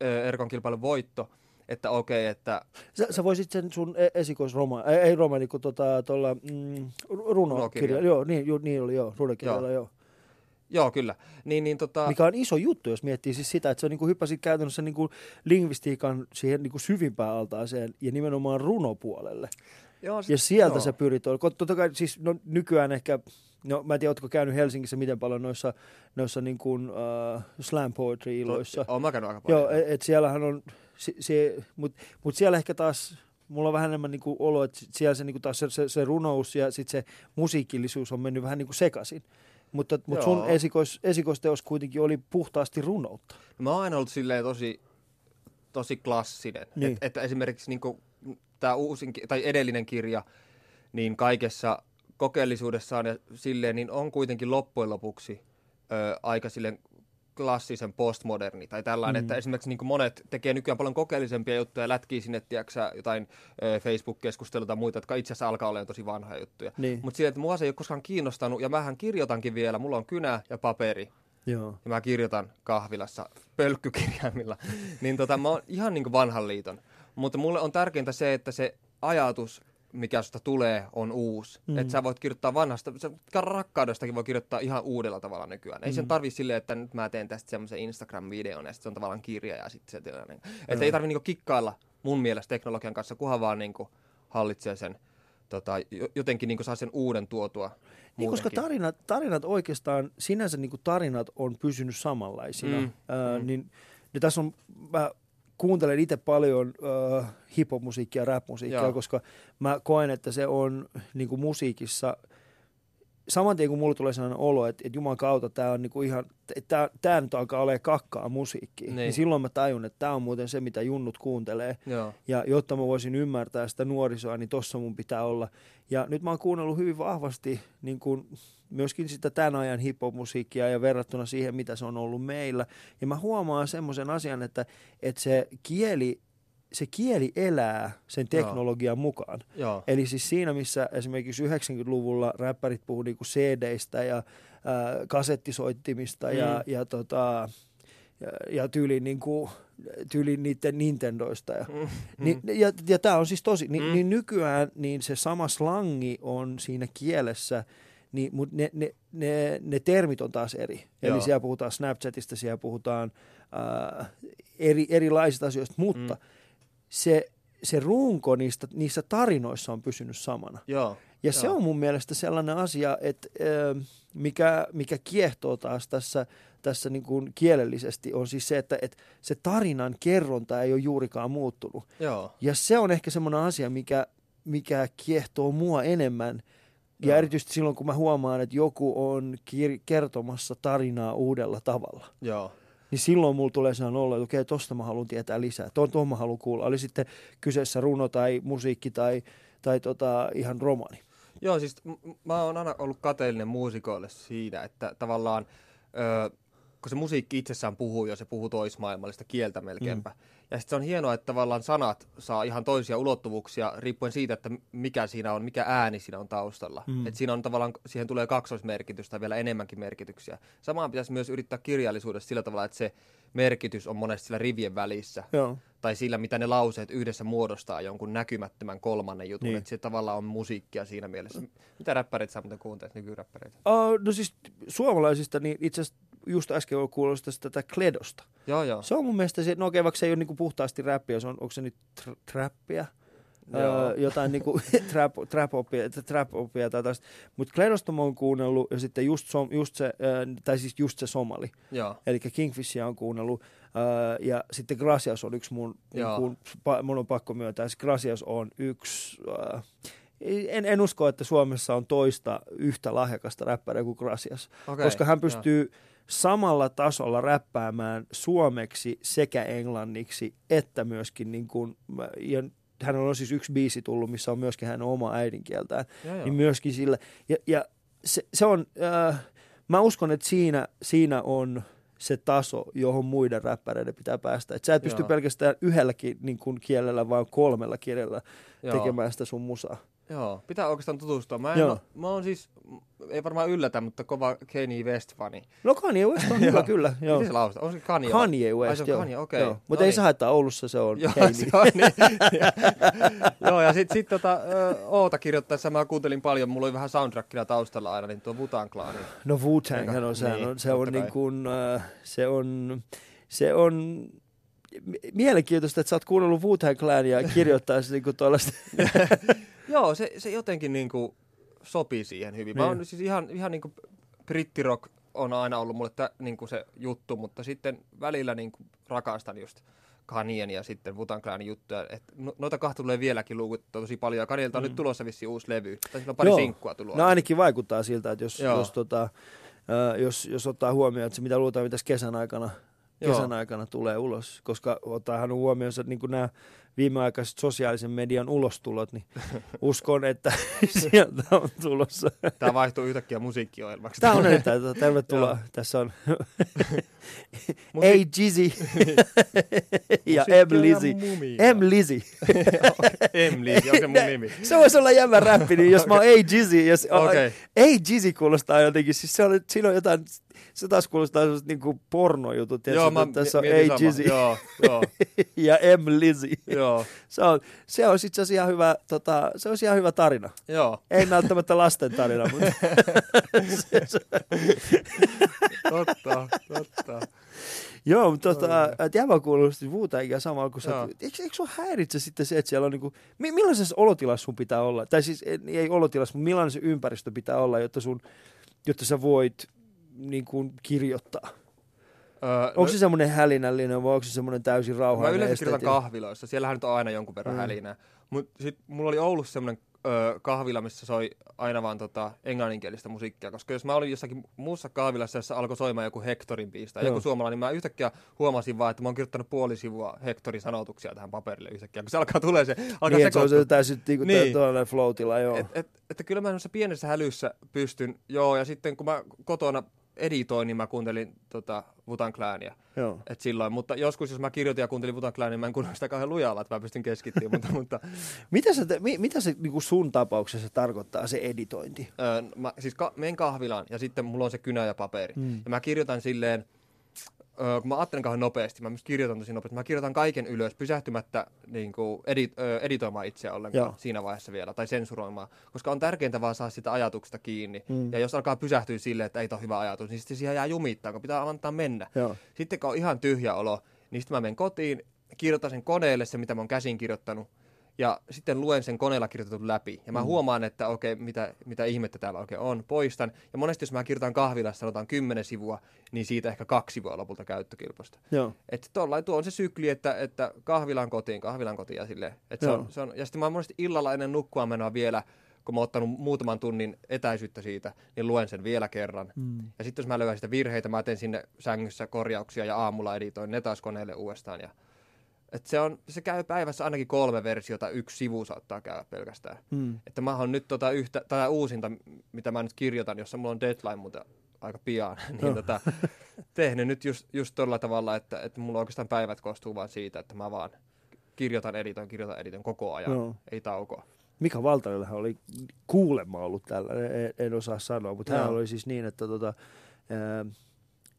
Erkon kilpailun voitto, että okei, että Sä, sä voisit sen sun e- esikoisroma, ei, ei romani, kun tota, tuolla mm, ru- runokirja. Runokirja. Joo, niin, ju, niin oli, joo, runokirjalla, joo. Joo. joo kyllä, niin, niin tota, Mikä on iso juttu, jos miettii siis sitä, että sä niin hyppäsit käytännössä niin kuin lingvistiikan siihen niin kuin syvimpään altaaseen ja nimenomaan runopuolelle. joo, sit- Ja sieltä joo. sä pyrit. Totta kai siis no, nykyään ehkä, no mä en tiedä, ootko käynyt Helsingissä miten paljon noissa, noissa niin kuin, uh, slam poetry-iloissa. Oon mä käynyt aika paljon. Joo, et, et siellähän on, se, se, mutta mut siellä ehkä taas, mulla on vähän enemmän niinku olo, että siellä se, niinku taas se, se, se runous ja sit se musiikillisuus on mennyt vähän niinku sekaisin. Mutta mut sun esikois, esikoisteos kuitenkin oli puhtaasti runoutta. Mä oon aina ollut silleen tosi, tosi klassinen. Niin. Niin. Et, että esimerkiksi niin tämä uusin, tai edellinen kirja, niin kaikessa kokeellisuudessaan ja silleen, niin on kuitenkin loppujen lopuksi ö, aika silleen klassisen postmoderni tai tällainen, Mm. että esimerkiksi niin monet tekee nykyään paljon kokeellisempia juttuja ja lätkii sinne, tiedätkö, jotain ö, Facebook-keskusteluita tai muita, jotka itse asiassa alkaa olla tosi vanhoja juttuja. Niin. Mutta silleen, että mua se ei ole koskaan kiinnostanut ja mähän kirjoitankin vielä, mulla on kynä ja paperi Joo. ja mä kirjoitan kahvilassa pölkkykirjaimilla, [LAUGHS] niin tota, mä oon ihan niin vanhan liiton. Mutta mulle on tärkeintä se, että se ajatus, mikä susta tulee, on uusi. Mm. Mm. Että sä voit kirjoittaa vanhasta, sä rakkaudestakin voi kirjoittaa ihan uudella tavalla nykyään. Ei Mm. sen tarvi silleen, että nyt mä teen tästä semmoisen Instagram-videon ja sitten se on tavallaan kirja ja sitten se tällainen. Joo. Että ei tarvi niinku kikkailla mun mielestä teknologian kanssa, kunhan vaan niinku hallitsee sen, tota, jo- jotenkin niinku saa sen uuden tuotua Niin, koska tarinat, tarinat oikeastaan, sinänsä niin kuin tarinat on pysynyt samanlaisina. Mm. Mm, Ää, mm. niin, niin tässä on, mä kuuntelen itse paljon äh, hip-hop-musiikkia, rap-musiikkia, Joo. koska mä koen, että se on niin kuin musiikissa, saman tien kun mulle tulee sellainen olo, että, että Jumalan kautta tämä on niin kuin ihan, että tämä nyt alkaa olemaan kakkaa musiikkia, niin. Niin. silloin mä tajun, että tämä on muuten se, mitä junnut kuuntelee. Joo. Ja jotta mä voisin ymmärtää sitä nuorisoa, niin tossa mun pitää olla. Ja nyt mä oon kuunnellut hyvin vahvasti niin kun myöskin sitä tämän ajan hip-hop-musiikkia ja verrattuna siihen, mitä se on ollut meillä. Ja mä huomaan semmoisen asian, että, että se kieli se kieli elää sen teknologian mukaan. Joo. Eli siis siinä, missä esimerkiksi 90-luvulla räppärit puhuu niinku CD-stä ja ää, kasettisoittimista mm. ja, ja, tota, ja, ja tyyliin, niinku, tyyliin niiden Nintendoista. Ja, Mm. [LAUGHS] niin, ja, ja tämä on siis tosi, niin, Mm. niin nykyään niin se sama slangi on siinä kielessä, niin, mutta ne, ne, ne, ne termit on taas eri. Eli Joo. siellä puhutaan Snapchatista, siellä puhutaan ää, eri, erilaisista asioista, mutta Mm. Se, se runko niistä, niissä tarinoissa on pysynyt samana. Joo. Ja se Joo. on mun mielestä sellainen asia, että ö, mikä, mikä kiehtoo taas tässä, tässä niin kuin kielellisesti on siis se, että, että se tarinan kerronta ei ole juurikaan muuttunut. Joo. Ja se on ehkä semmoinen asia, mikä, mikä kiehtoo mua enemmän. Ja Joo. erityisesti silloin, kun mä huomaan, että joku on kir- kertomassa tarinaa uudella tavalla. Joo. Niin silloin mulla tulee sellainen olo, että okei, tosta mä haluan tietää lisää. Tuon, tuon mä haluan kuulla. Oli sitten kyseessä runo tai musiikki tai, tai tota, ihan romani. Joo, siis mä oon aina ollut kateellinen muusikoille siinä, että tavallaan, ö, kun se musiikki itsessään puhuu jo, se puhuu toismaailmallista kieltä melkeinpä. Mm. Ja sitten se on hienoa, että tavallaan sanat saa ihan toisia ulottuvuuksia riippuen siitä, että mikä siinä on, mikä ääni siinä on taustalla. Mm. Että siinä on tavallaan, siihen tulee kaksoismerkitystä tai vielä enemmänkin merkityksiä. Samaan pitäisi myös yrittää kirjallisuudessa sillä tavalla, että se merkitys on monesti sillä rivien välissä Joo. tai sillä, mitä ne lauseet yhdessä muodostaa jonkun näkymättömän kolmannen jutun, niin. että se tavallaan on musiikkia siinä mielessä. Mitä räppärit sä muuten kuuntelet, nykyräppäreitä? Uh, no siis suomalaisista, niin itse asiassa just äsken oli kuulostaa tätä Kledosta. Joo, joo. Se on mun mielestä, se, no okei, vaikka se ei ole niinku puhtaasti räppiä, se on, onko se nyt tr- trappia? [LAUGHS] Öö, jotain niinku [LAUGHS] trap, trap-opia, trap-opia tai tästä. Mutta Kledosta mä oon kuunnellut ja sitten just, som, just se, öö, tai siis just se somali. Joo. Eli Kingfishia on kuunnellut. Öö, ja sitten Gracias on yksi mun, niin pa, mun on pakko myöntää. Siis Gracias on yksi, öö, en, en usko, että Suomessa on toista yhtä lahjakasta räppäriä kuin Gracias. Okay, koska hän pystyy, samalla tasolla räppäämään suomeksi sekä englanniksi, että myöskin niin kuin, ja hänellä on siis yksi biisi tullut, missä on myöskin hänen oma äidinkieltään, Joo, joo. niin myöskin sillä. Ja, ja se, se on, äh, mä uskon, että siinä, siinä on se taso, johon muiden räppäreiden pitää päästä. Et sä et pysty Joo. pelkästään yhdelläkin niin kuin kielellä, vaan kolmella kielellä Joo. tekemään sitä sun musaa. Joo, pitää oikeastaan tutustua. Mä, en Joo. oo, mä oon siis, ei varmaan yllätä, mutta kova Kanye West-fani. No Kanye West on [LAUGHS] hyvä kyllä. Joo. Miten se lausutaan? On se Kanye? Kanye Ai West, se on joo. Kanye, okei. joo. No Mutta ei niin. se haittaa, Oulussa se on Joo, [LAUGHS] Kanye. se on niin. [LAUGHS] Joo, ja sitten sit tota, Oota kirjoittaessa mä kuuntelin paljon, mulla oli vähän soundtrackina taustalla aina, niin tuo Wutan Clanin. No Wu-Tang, on, sehän niin, on, se on niin kuin, äh, se on, se on mielenkiintoista, että sä oot kuunnellut Wu-Tang Clania ja kirjoittaa niin kuin tuollaista. Joo, se, se jotenkin niinku sopii siihen hyvin. Mä Niin. oon siis ihan, ihan niinku brittirock on aina ollut mulle tä, niinku se juttu, mutta sitten välillä niinku rakastan just Kanien ja sitten Wutan Clanin juttuja. Et no, noita kahta tulee vieläkin luukuttua tosi paljon. Ja Kanielta on nyt tulossa vissi uusi levy. Tai sillä on pari Mm. Joo. sinkkua tullut. No ainakin vaikuttaa siltä, että jos, Joo. jos, tota, jos, jos ottaa huomioon, että se mitä luultaan, mitä tässä kesän aikana, Joo. kesän aikana tulee ulos, koska ottaahan huomioon, että niin nämä viimeaikaiset sosiaalisen median ulostulot, niin [LAUGHS] uskon, että [LAUGHS] sieltä on tulossa. Tämä vaihtuu yhtäkkiä musiikkiohjelmaksi. Tämä on erittäin, [LAUGHS] tervetuloa. Joo. Tässä on A. Jizzy ja M. Lizzy. M. Lizzy. M. Lizzy, on se mun nimi. Se voisi olla jämmä räppi, niin jos mä oon A. Jizzy. A. Jizzy kuulostaa jotenkin, siis se on, siinä on jotain, se taas kuulostaa semmoista niinku pornojutut. Joo, mä tässä on mietin A. Jizzy Joo, joo, [LAUGHS] ja M. Lizzy. joo, [LAUGHS] Se on, se on itse asiassa ihan hyvä, tota, se on ihan hyvä tarina. joo. Ei välttämättä lasten tarina, [LAUGHS] mutta Totta, totta. Joo, mutta tota, jäbä kuulosti Wu-Tangia samalla, kun sä, Joo. eikö, eikö sua häiritse sitten se, että siellä on niinku, mi- millaisessa olotilassa sun pitää olla? Tai siis ei, ei olotilassa, mutta millainen se ympäristö pitää olla, jotta, sun, jotta sä voit niin kuin, kirjoittaa? Öö, Onko se semmoinen hälinällinen vai onko se semmoinen täysin Mä rauhallinen? yleensä kirjoitan esteettinen? kahviloissa, siellähän nyt on aina jonkun verran Mm. hälinää. Mutta sitten mulla oli Oulussa semmoinen ö, kahvila, missä soi aina vaan tota, englanninkielistä musiikkia. Koska jos mä olin jossakin muussa kahvilassa, jossa alkoi soimaan joku Hectorin biisi tai joku suomalainen, niin mä yhtäkkiä huomasin vaan, että mä oon kirjoittanut puoli sivua Hectorin sanotuksia tähän paperille yhtäkkiä. Kun se alkaa tulee se, alkaa Niin, se on se täysin niinku Niin. niin. tuollainen floatilla, joo. Et, et, että kyllä mä semmoisessa pienessä hälyssä pystyn, joo, ja sitten kun mä kotona editoin, niin mä kuuntelin tota, Wutan Clania. joo. Et silloin, mutta joskus jos mä kirjoitin ja kuuntelin Wutan Clania, niin mä en kuunnellut sitä kauhean lujalla, että mä pystyn keskittymään, [LAUGHS] mutta, mutta Mitä se, mi, mitä se niinku sun tapauksessa tarkoittaa, se editointi? öö, mä, siis ka- menen kahvilaan ja sitten mulla on se kynä ja paperi. Mm. Ja mä kirjoitan silleen, öö, kun mä ajattelen kauhean nopeasti, mä myös kirjoitan tosi nopeasti, mä kirjoitan kaiken ylös pysähtymättä niin kuin edit, öö, editoimaan itseä ollenkaan Joo. siinä vaiheessa vielä, tai sensuroimaan, koska on tärkeintä vaan saada sitä ajatuksesta kiinni. Mm. Ja jos alkaa pysähtyä silleen, että ei ole hyvä ajatus, niin sitten siihen jää jumittaa, kun pitää antaa mennä. Joo. Sitten kun on ihan tyhjä olo, niin sitten mä menen kotiin, kirjoitan sen koneelle se, mitä mä oon käsin kirjoittanut, ja sitten luen sen koneella kirjoitetun läpi. Ja mä mm. huomaan, että okei, mitä, mitä ihmettä täällä oikein on, poistan. Ja monesti jos mä kirjoitan kahvilassa, sanotaan kymmenen sivua, niin siitä ehkä kaksi on lopulta käyttökelpoista. Joo. Että tollain tuo on se sykli, että, että kahvilan kotiin, kahvilan kotiin ja silleen. Et se on, se on, ja sitten mä oon monesti illalla ennen nukkua menoa vielä, kun mä oon ottanut muutaman tunnin etäisyyttä siitä, niin luen sen vielä kerran. Mm. Ja sitten jos mä löydän sitä virheitä, mä teen sinne sängyssä korjauksia ja aamulla editoin ne taas koneelle uudestaan. Ja, et se, on, se käy päivässä ainakin kolme versiota, yksi sivu saattaa käydä pelkästään. Mm. Että mä oon nyt tota yhtä, tätä uusinta, mitä mä nyt kirjoitan, jossa mulla on deadline muuten aika pian, [LAUGHS] niin tota, [LAUGHS] tehnyt nyt just, just tuolla tavalla, että, että mulla oikeastaan päivät koostuu vaan siitä, että mä vaan kirjoitan, editoin, kirjoitan, editoin koko ajan, Joo. ei taukoa. Mika Valtarillähän oli kuulemma ollut tällä, en, en osaa sanoa, mutta hän Joo. oli siis niin, että tota,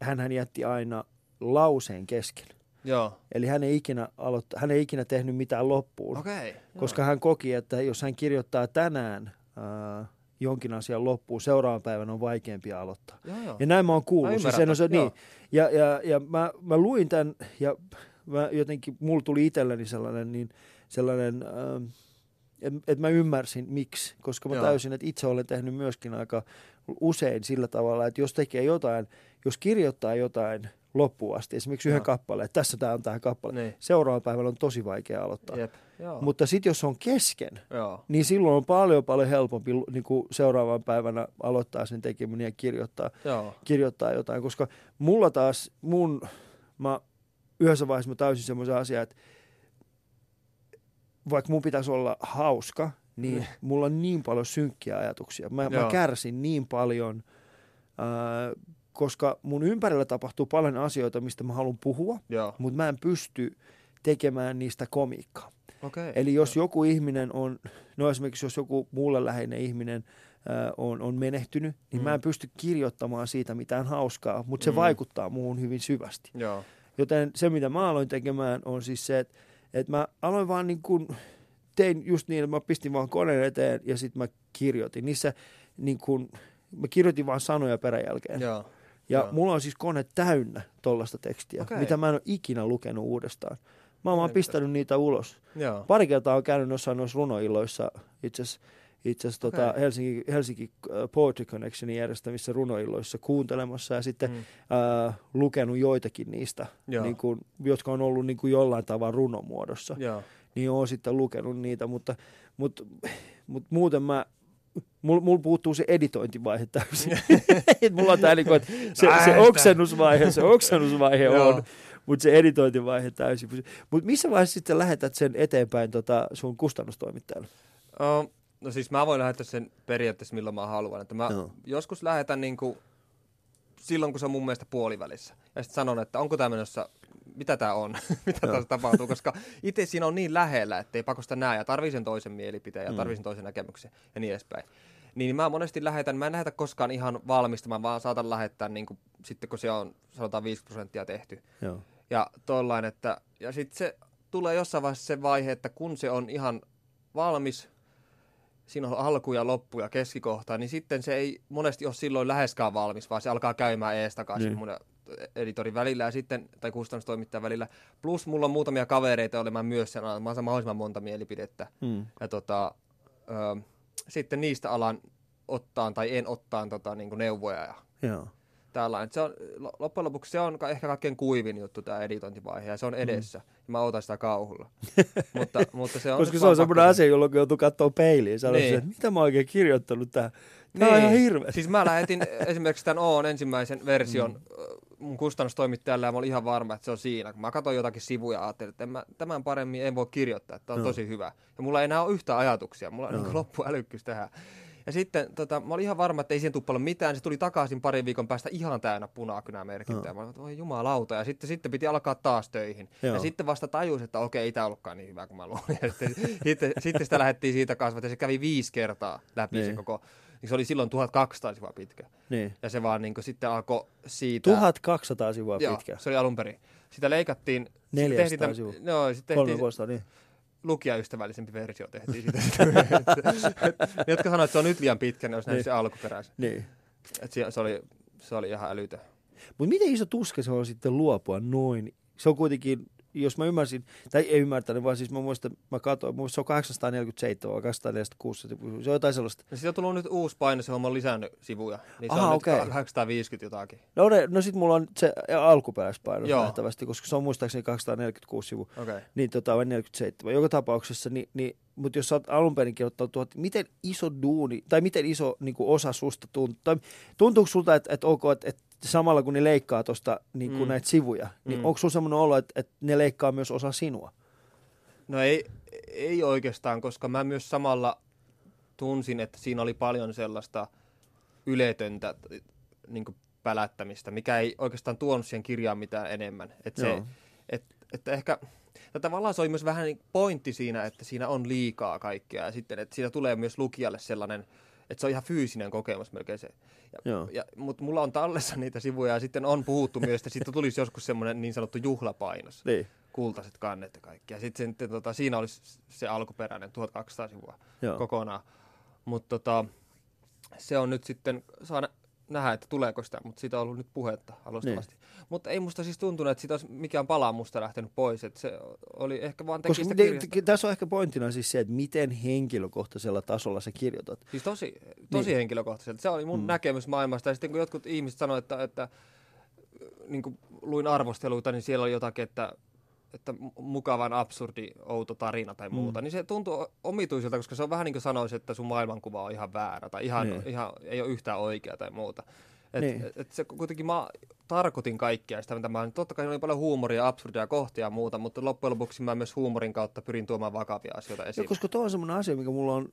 hän hän jätti aina lauseen kesken. Joo, Eli hän ei ikinä, aloitta, hän ei ikinä tehnyt mitään loppuun. Okay. koska hän koki, että jos hän kirjoittaa tänään ää, jonkin asian loppuun, seuraavan päivän on vaikeampi aloittaa. Joo, joo. Ja näin mä oon Mä kuullut. Siis se, ton, joo. niin. Ja, ja, ja mä, mä luin tämän ja mä jotenkin, mulla tuli itselleni sellainen, niin, sellainen ähm, et, et mä ymmärsin miksi, koska mä Joo. täysin, että itse olen tehnyt myöskin aika usein sillä tavalla, että jos tekee jotain, jos kirjoittaa jotain loppuun asti, esimerkiksi yhden Joo. kappaleen, että tässä tämä on tämä kappale, Niin. seuraavan päivällä on tosi vaikea aloittaa. Jep. Joo. Mutta sitten jos on kesken, Joo. niin silloin on paljon paljon helpompi niin kuin seuraavan päivänä aloittaa sen tekeminen ja kirjoittaa, Joo. kirjoittaa jotain, koska mulla taas, mun, mä yhdessä vaiheessa mä täysin semmoisen asian, että vaikka mun pitäisi olla hauska, niin Niin. mulla on niin paljon synkkiä ajatuksia. Mä, mä kärsin niin paljon, ää, koska mun ympärillä tapahtuu paljon asioita, mistä mä haluan puhua, Joo. mutta mä en pysty tekemään niistä komiikkaa. Okei. Eli jos joku ihminen on, no esimerkiksi jos joku mulle läheinen ihminen ää, on, on menehtynyt, niin Mm. mä en pysty kirjoittamaan siitä mitään hauskaa, mutta se Mm. vaikuttaa muuhun hyvin syvästi. Joo. Joten se, mitä mä aloin tekemään, on siis se, että, että mä aloin vaan niin kuin, tein just niin, että mä pistin vaan koneen eteen ja sitten mä kirjoitin. Niissä niin kuin, mä kirjoitin vaan sanoja peräjälkeen. Joo. Ja Joo. mulla on siis kone täynnä tollasta tekstiä, Okei. mitä mä en ole ikinä lukenut uudestaan. Mä oon vaan pistänyt niitä ulos. Joo. Pari kertaa on käynyt jossain noissa runoilloissa, itse asiassa itse asiassa tota Okei. Helsinki, Helsinki äh, Poetry Connectionin järjestämissä runoilloissa kuuntelemassa ja sitten Mm. mm. äh, lukenut joitakin niistä, Joo. niin kuin, jotka on ollut niin kuin jollain tavalla runomuodossa. Joo. Niin oon sitten lukenut niitä, mutta, mutta, mutta muuten mä Mulla mul puuttuu se editointivaihe täysin. [LAUGHS] Mulla on tää niinku, se, se oksennusvaihe, se oksennusvaihe on, mutta se editointivaihe täysin. Mutta missä vaiheessa sitten lähetät sen eteenpäin tota sun kustannustoimittajalle? Oh, no siis mä voin lähettää sen periaatteessa milloin mä haluan. Että mä Joo. joskus lähetän niinku silloin, kun se on mun mielestä puolivälissä. Ja sitten sanon, että onko tämä menossa, mitä tämä on, [LAUGHS] mitä tässä tapahtuu, koska itse siinä on niin lähellä, että ei pakosta näe ja tarvii sen toisen mielipiteen ja Mm. tarvii sen toisen näkemyksen ja niin edespäin. Niin mä monesti lähetän, mä en lähetä koskaan ihan valmista, mä vaan saatan lähettää niin kuin, sitten kun se on sanotaan 5 prosenttia tehty. Joo. Ja tollain, että, ja sitten se tulee jossain vaiheessa se vaihe, että kun se on ihan valmis, siinä on alku ja loppu ja keskikohta, niin sitten se ei monesti ole silloin läheskään valmis, vaan se alkaa käymään ees takaisin Niin. Editorin välillä ja sitten, tai kustannustoimittajan välillä. Plus mulla on muutamia kavereita, joille mä myös sen alan, mä saan mahdollisimman monta mielipidettä. Mm. Ja tota, ö, sitten niistä alan ottaan tai en ottaan tota, niin neuvoja ja Joo. tällainen. Se on, lo- loppujen lopuksi se on ehkä kaikkein kuivin juttu tämä editointivaihe ja se on edessä. Mm. Ja mä otan sitä kauhulla. [LAUGHS] mutta, mutta se on Koska se on semmoinen asia, jolloin joutuu katsoa peiliin ja sanoa, Niin. niin. että mitä mä oikein kirjoittanut tähän. Tämä on ihan hirveä. Siis mä lähetin [LAUGHS] esimerkiksi tämän Oon ensimmäisen version mm. Mun kustannustoimittajalle ja mä olin ihan varma, että se on siinä. Kun mä katsoin jotakin sivuja ja ajattelin, että en mä, tämän paremmin en voi kirjoittaa, että tämä on Joo. tosi hyvä. Ja mulla ei enää ole yhtään ajatuksia, mulla on Joo. niin loppuälykkyys tähän. Ja sitten tota, mä olin ihan varma, että ei siihen tule paljon mitään. Se tuli takaisin parin viikon päästä ihan täynnä punakynämerkintää. Joo. Mä olin, voi jumalauta. Ja sitten, sitten piti alkaa taas töihin. Joo. Ja sitten vasta tajus, että okei, ei tämä ollutkaan niin hyvä kuin mä luulin. Ja [LAUGHS] sitten, sitten, sitten sitä lähdettiin siitä kasvat ja se kävi viisi kertaa läpi se Niin. koko. Niin se oli silloin 1200 sivua pitkä. Niin. Ja se vaan niin sitten alkoi siitä... 1200 sivua Joo, pitkä. se oli alun perin. Sitä leikattiin... sit 400 tehtiin täm- sivua. Joo, sitten Kolme tehtiin vuotta, niin. lukijaystävällisempi versio tehtiin siitä. [LAUGHS] ne, jotka sanoivat, että se on nyt liian pitkä, ne olisi nähnyt Niin. se alkuperäisen. niin. Et se, se, oli, se oli ihan älytön. Mutta miten iso tuska se on sitten luopua noin? Se on kuitenkin, jos mä ymmärsin, tai ei ymmärtänyt, vaan siis mä muistan, mä katsoin, mun se on 847 vai 846, se on jotain sellaista. Ja siitä on tullut nyt uusi paino, se on lisännyt sivuja. Niin se Aha, on okei. nyt 850 jotakin. No, ne, no sit mulla on se alkuperäispaino Joo. nähtävästi, koska se on muistaakseni 246 sivua. Okei. Okay. Niin tota, vai 47. Joka tapauksessa, niin, niin, mutta jos sä oot alun perin kirjoittanut tuot, miten iso duuni, tai miten iso niin kuin osa susta tuntuu, tai tuntuuko sulta, että, että, ok, että, että samalla kun ne leikkaa tuosta niin Mm. näitä sivuja, niin Mm. onko sulla semmoinen olo, että, että ne leikkaa myös osa sinua? No ei, ei oikeastaan, koska mä myös samalla tunsin, että siinä oli paljon sellaista yletöntä niin pälättämistä, mikä ei oikeastaan tuonut siihen kirjaan mitään enemmän. Et se, et, että ehkä, ja tavallaan se oli myös vähän niin pointti siinä, että siinä on liikaa kaikkea, ja sitten, että siitä tulee myös lukijalle sellainen, että se on ihan fyysinen kokemus melkein se. Ja, Joo. ja, mutta mulla on tallessa niitä sivuja, ja sitten on puhuttu myös, että siitä tulisi joskus semmoinen niin sanottu juhlapainos Niin. kultaiset kannet ja kaikki. Ja sitten tota, siinä olisi se alkuperäinen 1200 sivua Joo. kokonaan. Mutta tota, se on nyt sitten, saa nähdä, että tuleeko sitä, mutta siitä on ollut nyt puhetta alustavasti. Niin. Mutta ei musta siis tuntunut, että siitä olisi mikään pala musta lähtenyt pois. Että se oli ehkä vaan teki Koska sitä te, kirjasta. te, tässä on ehkä pointtina siis se, että miten henkilökohtaisella tasolla sä kirjoitat. Siis tosi, tosi niin. henkilökohtaiselta. Se oli mun mm. näkemys maailmasta. Ja sitten kun jotkut ihmiset sanoivat, että, että niin kuin luin arvosteluita, niin siellä oli jotakin, että, että mukavan absurdi, outo tarina tai muuta. Mm. Niin se tuntuu omituiselta, koska se on vähän niin kuin sanoisi, että sun maailmankuva on ihan väärä tai ihan, Niin. ihan ei ole yhtään oikea tai muuta. Et, Niin. et, et se kuitenkin mä tarkoitin kaikkea sitä, mitä mä Totta kai oli paljon huumoria, absurdia kohtia ja muuta, mutta loppujen lopuksi mä myös huumorin kautta pyrin tuomaan vakavia asioita esiin. No, koska tuo on semmoinen asia, mikä, mulla on,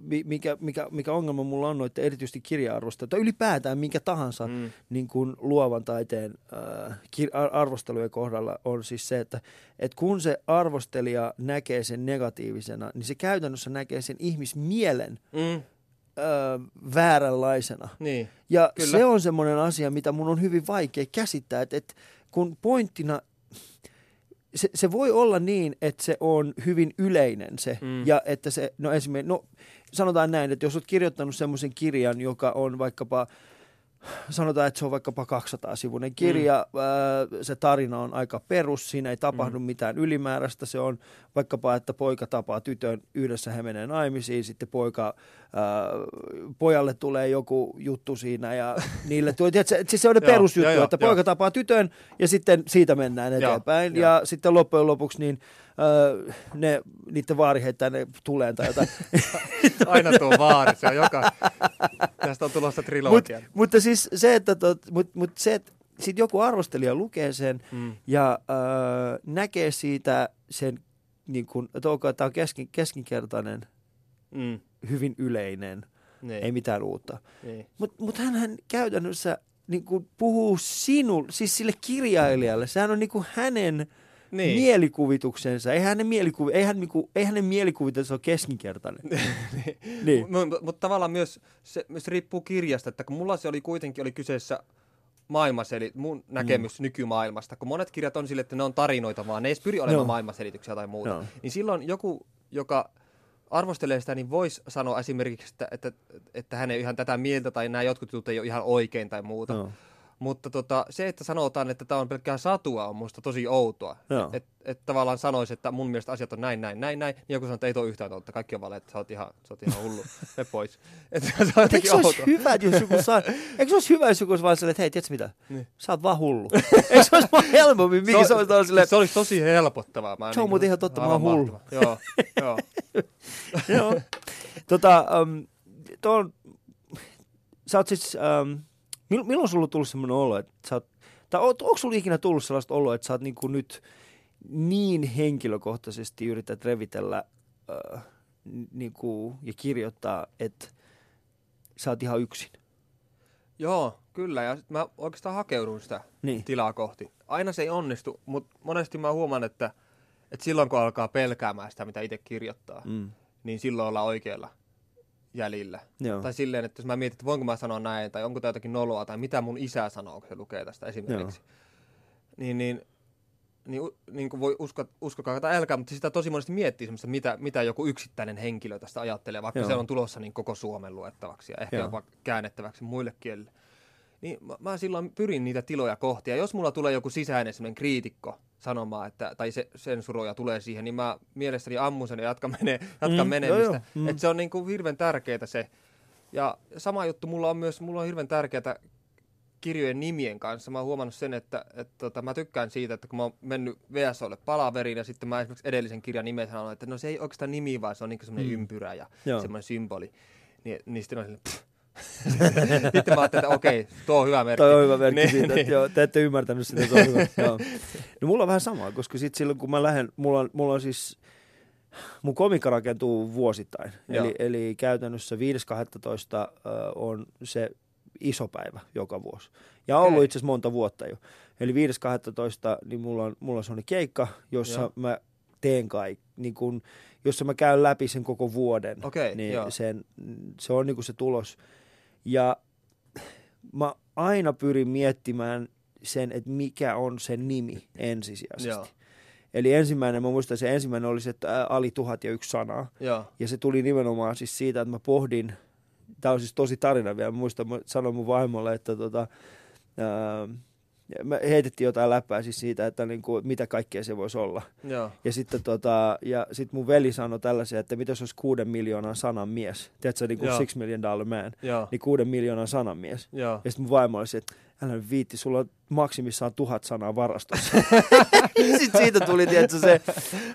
mi- mikä, mikä, mikä ongelma mulla on noiden erityisesti kirja-arvosta, tai ylipäätään minkä tahansa mm. Niin kuin luovan taiteen äh, kir- ar- arvostelujen kohdalla on siis se, että et kun se arvostelija näkee sen negatiivisena, niin se käytännössä näkee sen ihmismielen Mm, äh, vääränlaisena. niin. Ja Kyllä. se on semmoinen asia, mitä mun on hyvin vaikea käsittää, että, että kun pointtina, se, se voi olla niin, että se on hyvin yleinen se, Mm. ja että se, no esimerkiksi, no sanotaan näin, että jos olet kirjoittanut semmoisen kirjan, joka on vaikkapa, sanotaan, että se on vaikkapa 200-sivuinen kirja, mm. ää, se tarina on aika perus, siinä ei tapahdu mm. mitään ylimääräistä, se on vaikkapa, että poika tapaa tytön, yhdessä he menee naimisiin, sitten poika, pojalle tulee joku juttu siinä ja [LAUGHS] niille tulee, tiedätkö, siis se on ne perusjuttu, joo, joo, että poika tapaa tytön ja sitten siitä mennään eteenpäin joo. ja sitten loppujen lopuksi niin ää, ne, niiden vaari heittää ne tuleen tai jotain. [LAUGHS] Aina tuo vaari, se on joka... Tästä on tulossa Mut, trilogia. mutta siis se, että, tot, mut, mut se, että sit joku arvostelija lukee sen Mm. ja äh, näkee siitä sen, niin kun, että okay, tämä on keskin, keskinkertainen, Mm. Hyvin yleinen, Niin. ei mitään uutta. niin. Mutta mut hänhän käytännössä niin kun puhuu sinulle, siis sille kirjailijalle. Sehän on niin kuin hänen Niin. niin. mielikuvituksensa. Ei hänen, mielikuvi, ei, hän, niinku, ei hänen mielikuvituksensa ole keskinkertainen. [LAUGHS] niin. Mutta mut tavallaan myös se myös riippuu kirjasta, että kun mulla se oli kuitenkin oli kyseessä maailmanseli, mun näkemys mm. nykymaailmasta, kun monet kirjat on sille, että ne on tarinoita vaan, ne ei edes pyri olemaan Joo. maailmanselityksiä tai muuta. Joo. Niin silloin joku, joka arvostelee sitä, niin voisi sanoa esimerkiksi, että, että, että hän ei ihan tätä mieltä tai nämä jotkut jutut ei ole ihan oikein tai muuta. Joo. Mutta tota, se, että sanotaan, että tämä on pelkkää satua, on musta tosi outoa. Että et tavallaan sanoisi, että mun mielestä asiat on näin, näin, näin, näin. Niin joku sanoo, että ei tuo yhtään totta. Kaikki on vale, että sä oot ihan, sä oot ihan hullu. [LAUGHS] Me pois. Että se on Eikö se olisi hyvä, jos joku [LAUGHS] saa, eikö se olisi hyvä, jos joku olisi vaan silleen, että hei, tiedätkö mitä? Niin. Sä oot vaan hullu. [LAUGHS] eikö se olisi vaan helpommin, mikä se olisi silleen, se olisi tosi helpottavaa. Mä Se on muuten ihan totta, mä oon hullu. Joo, joo. Joo. tota, um, tuon, sä oot siis, um, mil, milloin sulla on tullut semmoinen olo, että sä oot, tai oot, onko sulla ikinä tullut sellaista oloa, että sä oot niinku nyt niin henkilökohtaisesti yrität revitellä uh, niinku, ja kirjoittaa, että sä oot ihan yksin? Joo, kyllä. Ja sit mä oikeastaan hakeudun sitä Niin. tilaa kohti. Aina se ei onnistu, mutta monesti mä huomaan, että, että silloin kun alkaa pelkäämään sitä, mitä itse kirjoittaa, Mm. niin silloin ollaan oikealla jäljillä. Joo. Tai silleen, että jos mä mietin, että voinko mä sanoa näin, tai onko tämä jotakin noloa, tai mitä mun isä sanoo, kun se lukee tästä esimerkiksi. Niin, niin, niin, u- niin kuin voi uskoa, uskokaa tai älkää, mutta sitä tosi monesti miettii semmoista, mitä, mitä joku yksittäinen henkilö tästä ajattelee, vaikka Joo. se on tulossa niin koko Suomen luettavaksi ja ehkä Joo. jopa käännettäväksi muille kielille. Niin mä, mä silloin pyrin niitä tiloja kohti. Ja jos mulla tulee joku sisäinen semmoinen kriitikko sanomaan, että, tai se, sensuroija tulee siihen, niin mä mielestäni ammun sen ja jatkan, mene, jatkan Mm, menemistä. joo, joo, mm. Et se on niin kuin hirveän tärkeää se. Ja sama juttu mulla on myös, mulla on hirveän tärkeää kirjojen nimien kanssa. Mä oon huomannut sen, että, että tota, mä tykkään siitä, että kun mä oon mennyt VSOlle palaveriin ja sitten mä esimerkiksi edellisen kirjan nimen sanon, että no se ei oikeastaan nimi, vaan se on niin semmoinen Mm. ympyrä ja Joo. semmoinen symboli. Niin, niin sitten on silleen, pff. [LAUGHS] sitten mä ajattelin, että okei, tuo on hyvä merkki. Toi on hyvä merkki Niin, siitä, että niin. joo, te ette ymmärtänyt sitä, se on hyvä. [LAUGHS] joo. No mulla on vähän samaa, koska sit silloin kun mä lähden, mulla on, mulla on siis, mun komikka rakentuu vuosittain. Joo. Eli, eli käytännössä 5.12. ö, on se iso päivä joka vuosi. Ja on ollut itse asiassa monta vuotta jo. Eli 5.12. niin mulla on, mulla on sellainen keikka, jossa Joo. mä teen kaikki, niin kun, jossa mä käyn läpi sen koko vuoden. Okei, niin sen, se on niinku se tulos. Ja mä aina pyrin miettimään sen, että mikä on sen nimi ensisijaisesti. Joo. Eli ensimmäinen, mä muistan, se ensimmäinen oli se, että Ali tuhat ja yksi sanaa. Joo, Ja se tuli nimenomaan siis siitä, että mä pohdin tämä on siis tosi tarina vielä. Mä muistan, mä sanoin mun vaimolle, että tota, ää, me heitettiin jotain läppää siis siitä, että niin kuin, mitä kaikkea se voisi olla. Joo. Ja sitten tota, ja sit mun veli sanoi tällaisia, että mitä se olisi kuuden miljoonan sanan mies. Tiedätkö, niin kuin Joo. six million dollar man. Joo. Niin kuuden miljoonan sanan mies. Joo. Ja sitten mun vaimo oli että älä nyt viitti, sulla on maksimissaan tuhat sanaa varastossa. [LAUGHS] sitten siitä tuli, tiedätkö, se.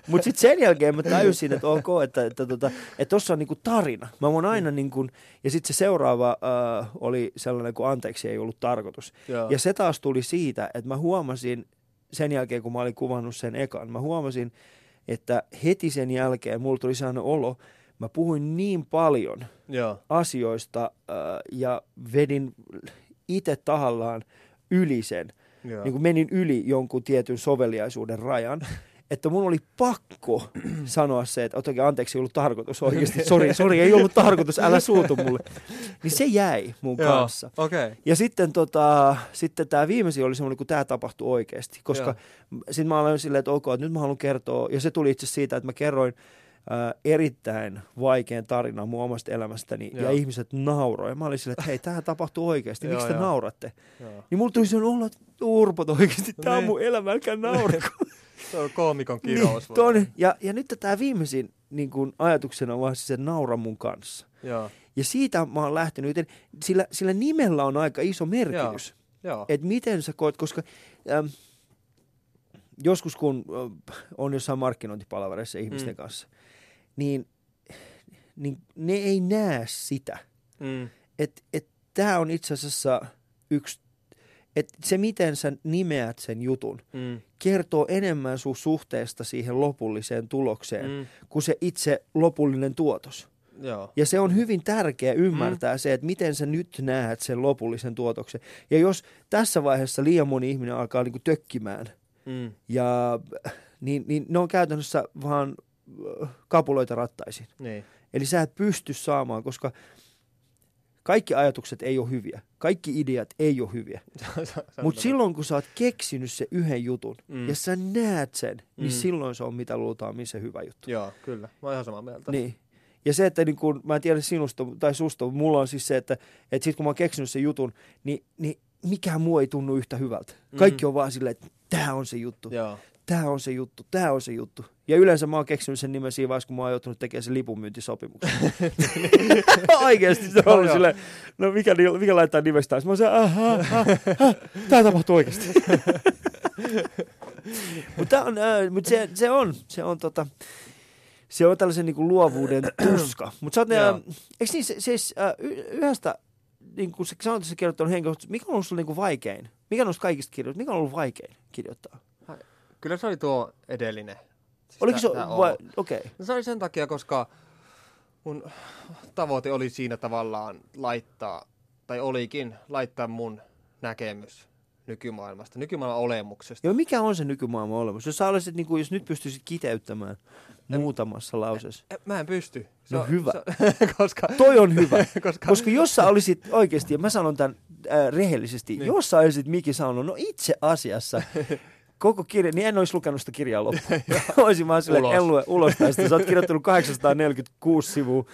Mutta sitten sen jälkeen mä tajusin, että ok, että että tota, että tossa on niinku tarina. Mä voin aina niinku, ja sitten se seuraava äh, oli sellainen, kun anteeksi ei ollut tarkoitus. Joo. Ja se taas tuli siitä, että mä huomasin sen jälkeen, kun mä olin kuvannut sen ekan, mä huomasin, että heti sen jälkeen mulla tuli sellainen olo, mä puhuin niin paljon Joo. asioista äh, ja vedin itse tahallaan yli sen, Joo. niin kuin menin yli jonkun tietyn soveliaisuuden rajan, että mun oli pakko [CLEARS THROAT] sanoa se, että otakin anteeksi, ei ollut tarkoitus oikeasti, sori, sori, ei ollut tarkoitus, älä suutu mulle. Niin se jäi mun Joo. kanssa. Okay. Ja sitten, tota, sitten tämä viimeisin oli semmoinen, kun tämä tapahtui oikeasti. Koska sitten mä aloin silleen, että ok, että nyt mä haluan kertoa. Ja se tuli itse siitä, että mä kerroin ää, erittäin vaikean tarinan mun omasta elämästäni. Ja Joo. ihmiset nauroi. Mä olin silleen, että hei, tämä tapahtuu oikeasti. Miksi te nauratte? Joo. Niin mulla tuli sellainen olo, että urpot oikeasti. Tämä on Niin. mun elämä, älkää naurako. [LAUGHS] Se on koomikon kirous. niin, ton, ja, ja nyt tämä viimeisin niin kun ajatuksena on vaan se, että naura mun kanssa. Joo. Ja siitä mä oon lähtenyt, joten sillä, sillä nimellä on aika iso merkitys. Että miten sä koet, koska äm, joskus kun äh, on jossain markkinointipalvereissa ihmisten Mm. kanssa, niin, niin ne ei näe sitä. Mm. Että et, tämä on itse asiassa yksi, että se miten sä nimeät sen jutun, Mm. kertoo enemmän sun suhteesta siihen lopulliseen tulokseen, Mm. kuin se itse lopullinen tuotos. Joo. Ja se on hyvin tärkeä ymmärtää mm. se, että miten sä nyt näet sen lopullisen tuotoksen. Ja jos tässä vaiheessa liian moni ihminen alkaa niinku tökkimään, Mm. ja, niin, niin ne on käytännössä vaan kapuloita rattaisiin. Niin. Eli sä et pysty saamaan, koska kaikki ajatukset ei ole hyviä. Kaikki ideat ei ole hyviä. [LAUGHS] Mutta silloin kun sä oot keksinyt se yhden jutun, Mm. mm. ja sä näet sen, niin Mm. silloin se on mitä luultaan, missä hyvä juttu. Joo, kyllä. Mä oon ihan samaa mieltä. Niin. Ja se, että niin kun, mä en tiedä sinusta tai susta, mutta mulla on siis se, että, että sit kun mä oon keksinyt sen jutun, niin, niin mikään muu ei tunnu yhtä hyvältä. Kaikki on vaan silleen, että tämä on se juttu, Joo. Tämä on se juttu, tämä on se juttu. Ja yleensä mä oon keksinyt sen nimen siinä vaiheessa, kun mä oon joutunut tekemään sen lipunmyyntisopimuksen. [LAUGHS] Oikeasti se on ollut silleen, no mikä, mikä laittaa nimestä? Mä oon se, aha, aha, aha, tää tapahtuu oikeasti. [LAUGHS] Mutta äh, mut se, se on, se on tota, se on tällaisen niin kuin luovuuden [CLEARS THROAT] tuska. Mutta sä oot, äh, eikö niin, se, siis äh, yhdestä, niin kuin sä sanoit, että sä kirjoittanut henkilökohtaisesti, mikä on ollut sulla niin kuin vaikein? Mikä on ollut kaikista kirjoittaa? Mikä on ollut vaikein kirjoittaa? Kyllä se oli tuo edellinen. Siis Oliko se, vai, okei. Okay. No se oli sen takia, koska mun tavoite oli siinä tavallaan laittaa, tai olikin laittaa mun näkemys nykymaailmasta, nykymaailman olemuksesta. Joo, mikä on se nykymaailman olemus? Jos sä olisit, niin kuin, jos nyt pystyisit kiteyttämään muutamassa lauseessa. Mä en pysty. No hyvä. Se, [LAUGHS] koska, Toi on hyvä. [LAUGHS] koska, Koska jos sä olisit oikeasti, ja mä sanon tämän äh, rehellisesti, niin. jos sä olisit Miki sanonut, no itse asiassa, [LAUGHS] koko kirja, niin en olisi lukenut sitä kirjaa loppuun. [LAUGHS] [LAUGHS] Olisin vaan silleen, Ulos. en lue ulos tästä. Sä oot kirjoittanut 846 sivua.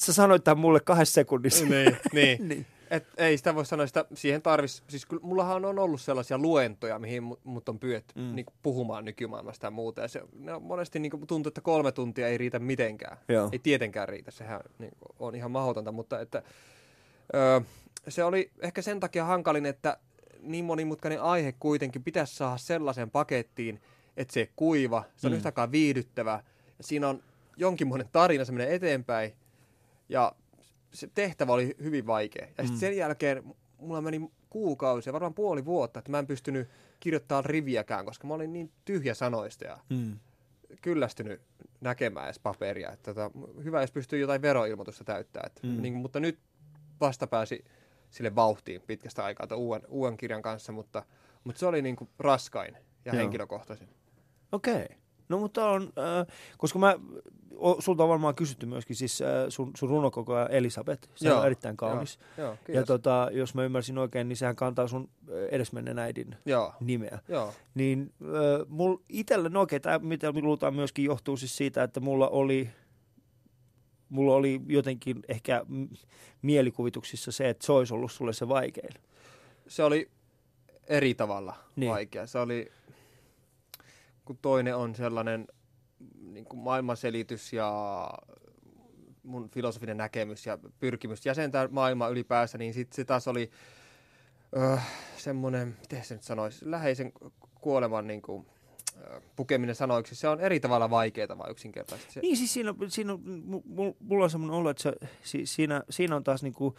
Sä sanoit tämän mulle kahdessa sekunnissa. niin, [LAUGHS] niin. niin. Et, ei sitä voi sanoa, sitä, siihen tarvis, siis kyllä mullahan on ollut sellaisia luentoja, mihin mu- mut on pyydetty mm. Niin puhumaan nykymaailmasta ja muuta. Ja se, ne on monesti niin tuntuu, että kolme tuntia ei riitä mitenkään. Joo. Ei tietenkään riitä, sehän niin kuin, on ihan mahdotonta, mutta että, öö, se oli ehkä sen takia hankalin, että niin monimutkainen aihe kuitenkin pitäisi saada sellaisen pakettiin, että se kuiva, se on mm. Yhtä aikaa viihdyttävä, ja siinä on jonkinmoinen tarina, se menee eteenpäin, ja se tehtävä oli hyvin vaikea. Ja sitten Mm. sen jälkeen mulla meni kuukausia, varmaan puoli vuotta, että mä en pystynyt kirjoittamaan riviäkään, koska mä olin niin tyhjä sanoista ja Mm. kyllästynyt näkemään edes paperia. Että tota, hyvä, jos pystyy jotain veroilmoitusta täyttää. Että, Mm. niin, mutta nyt vasta pääsi sille vauhtiin pitkästä aikaa tämän uuden, uuden kirjan kanssa, mutta, mutta se oli niin kuin raskain ja Joo. henkilökohtaisin. Okei. Okay. No mutta on, äh, koska mä, o, sulta on varmaan kysytty myöskin siis äh, sun, sun runokokoja Elisabeth. Se Joo, on erittäin kaunis. Joo, Ja kiitos. tota, jos mä ymmärsin oikein, niin sehän kantaa sun äh, edesmenneen äidin Joo, nimeä. joo. Niin äh, mul itelle, no okei, tämä mitä luultaan myöskin johtuu siis siitä, että mulla oli mulla oli jotenkin ehkä mielikuvituksissa se, että se olisi ollut sulle se vaikein. Se oli eri tavalla Niin. vaikea. Se oli, kun toinen on sellainen niin kuin maailmanselitys ja mun filosofinen näkemys ja pyrkimys jäsentää maailmaa ylipäänsä, niin sitten se taas oli öö, semmoinen, miten se nyt sanoisi, läheisen kuoleman niin kuin, pukeminen sanoiksi. Se on eri tavalla vaikeaa vai yksinkertaisesti. Se, Niin siis siinä, on- siinä on, mu- mu- mulla on semmoinen olo, että se, si, siinä, siinä on taas niinku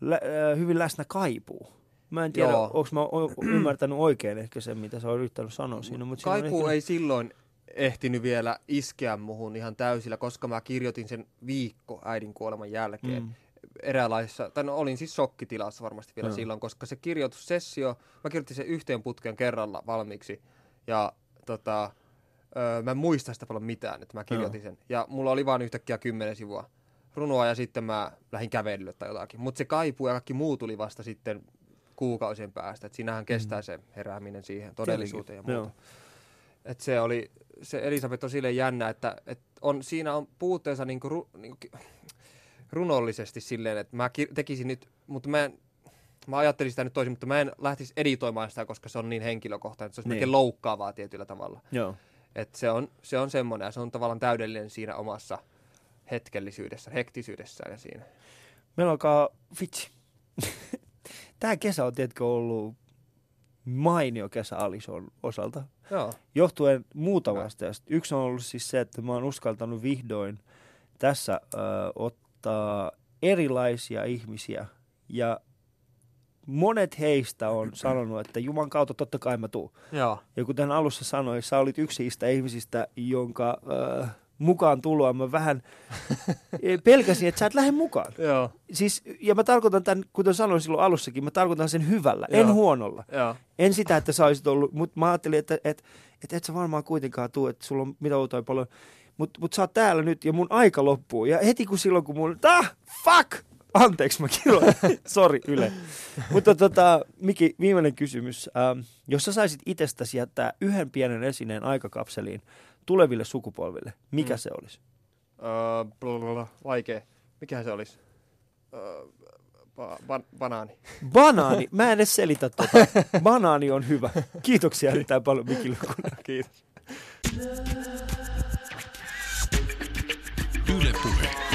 lä, hyvin läsnä kaipuu. Mä en tiedä, onko mä o- ymmärtänyt oikein ehkä sen, mitä sä oot yrittänyt sanoa siinä. Mutta siinä on Kaipuu ehkä, ei silloin ehtinyt vielä iskeä muhun ihan täysillä, koska mä kirjoitin sen viikko äidin kuoleman jälkeen. Mm. Mm. Eräänlaisessa, tai no olin siis shokkitilassa varmasti vielä no. silloin, koska se kirjoitussessio, mä kirjoitin sen yhteen putkeen kerralla valmiiksi. Ja tota, öö, mä en muista sitä paljon mitään, että mä kirjoitin sen. Ja mulla oli vaan yhtäkkiä kymmenen sivua runoa ja sitten mä lähdin kävelylle tai jotakin. Mutta se kaipuu ja kaikki muu tuli vasta sitten kuukausien päästä. Et siinähän kestää se herääminen siihen todellisuuteen ja muuta. Et se oli, se Elisabeth on silleen jännä, että, että on, siinä on puutteensa niinku, ru, niinku, runollisesti silleen, että mä kir- tekisin nyt, mutta mä en, mä ajattelin sitä nyt toisin, mutta mä en lähtisi editoimaan sitä, koska se on niin henkilökohtainen, että se olisi Niin. loukkaavaa tietyllä tavalla. Joo. Et se, on, se on semmoinen ja se on tavallaan täydellinen siinä omassa hetkellisyydessä, hektisyydessään ja siinä. Meillä alkaa, vitsi. [LAUGHS] Tämä kesä on tietenkin ollut mainio kesä Alison osalta. Joo. Johtuen muutamasta. Ja Yksi on ollut siis se, että mä oon uskaltanut vihdoin tässä ö, ottaa erilaisia ihmisiä. Ja monet heistä on sanonut, että Juman kautta totta kai mä tuun. Joo. Ja kuten alussa sanoin, sä olit yksi niistä ihmisistä, jonka ö, mukaan tuloa mä vähän [LAUGHS] eh, pelkäsin, että sä et lähde mukaan. Joo. Siis, ja mä tarkoitan tämän, kuten sanoin silloin alussakin, mä tarkoitan sen hyvällä, en Joo. huonolla. Joo. En sitä, että sä olisit ollut, mutta mä ajattelin, että et, et, et sä varmaan kuitenkaan tuu, että sulla on mitä outoja paljon. Mutta mut sä oot täällä nyt ja mun aika loppuu. Ja heti kun silloin, kun mun, ah, fuck! Anteeksi, mä kiroin. [LAUGHS] Sori, Yle. Mutta tota, Miki, viimeinen kysymys. Ähm, jos sä saisit itsestäsi jättää yhden pienen esineen aikakapseliin tuleville sukupolville, mikä Mm. se olisi? Blablabla, vaikea. Mikähän se olisi? Öö, ba- ban- banaani. Banaani. Mä en edes selitä tota. [LAUGHS] Banaani on hyvä. Kiitoksia erittäin paljon Miki Lukunen. Kiitos. Yle Puhe.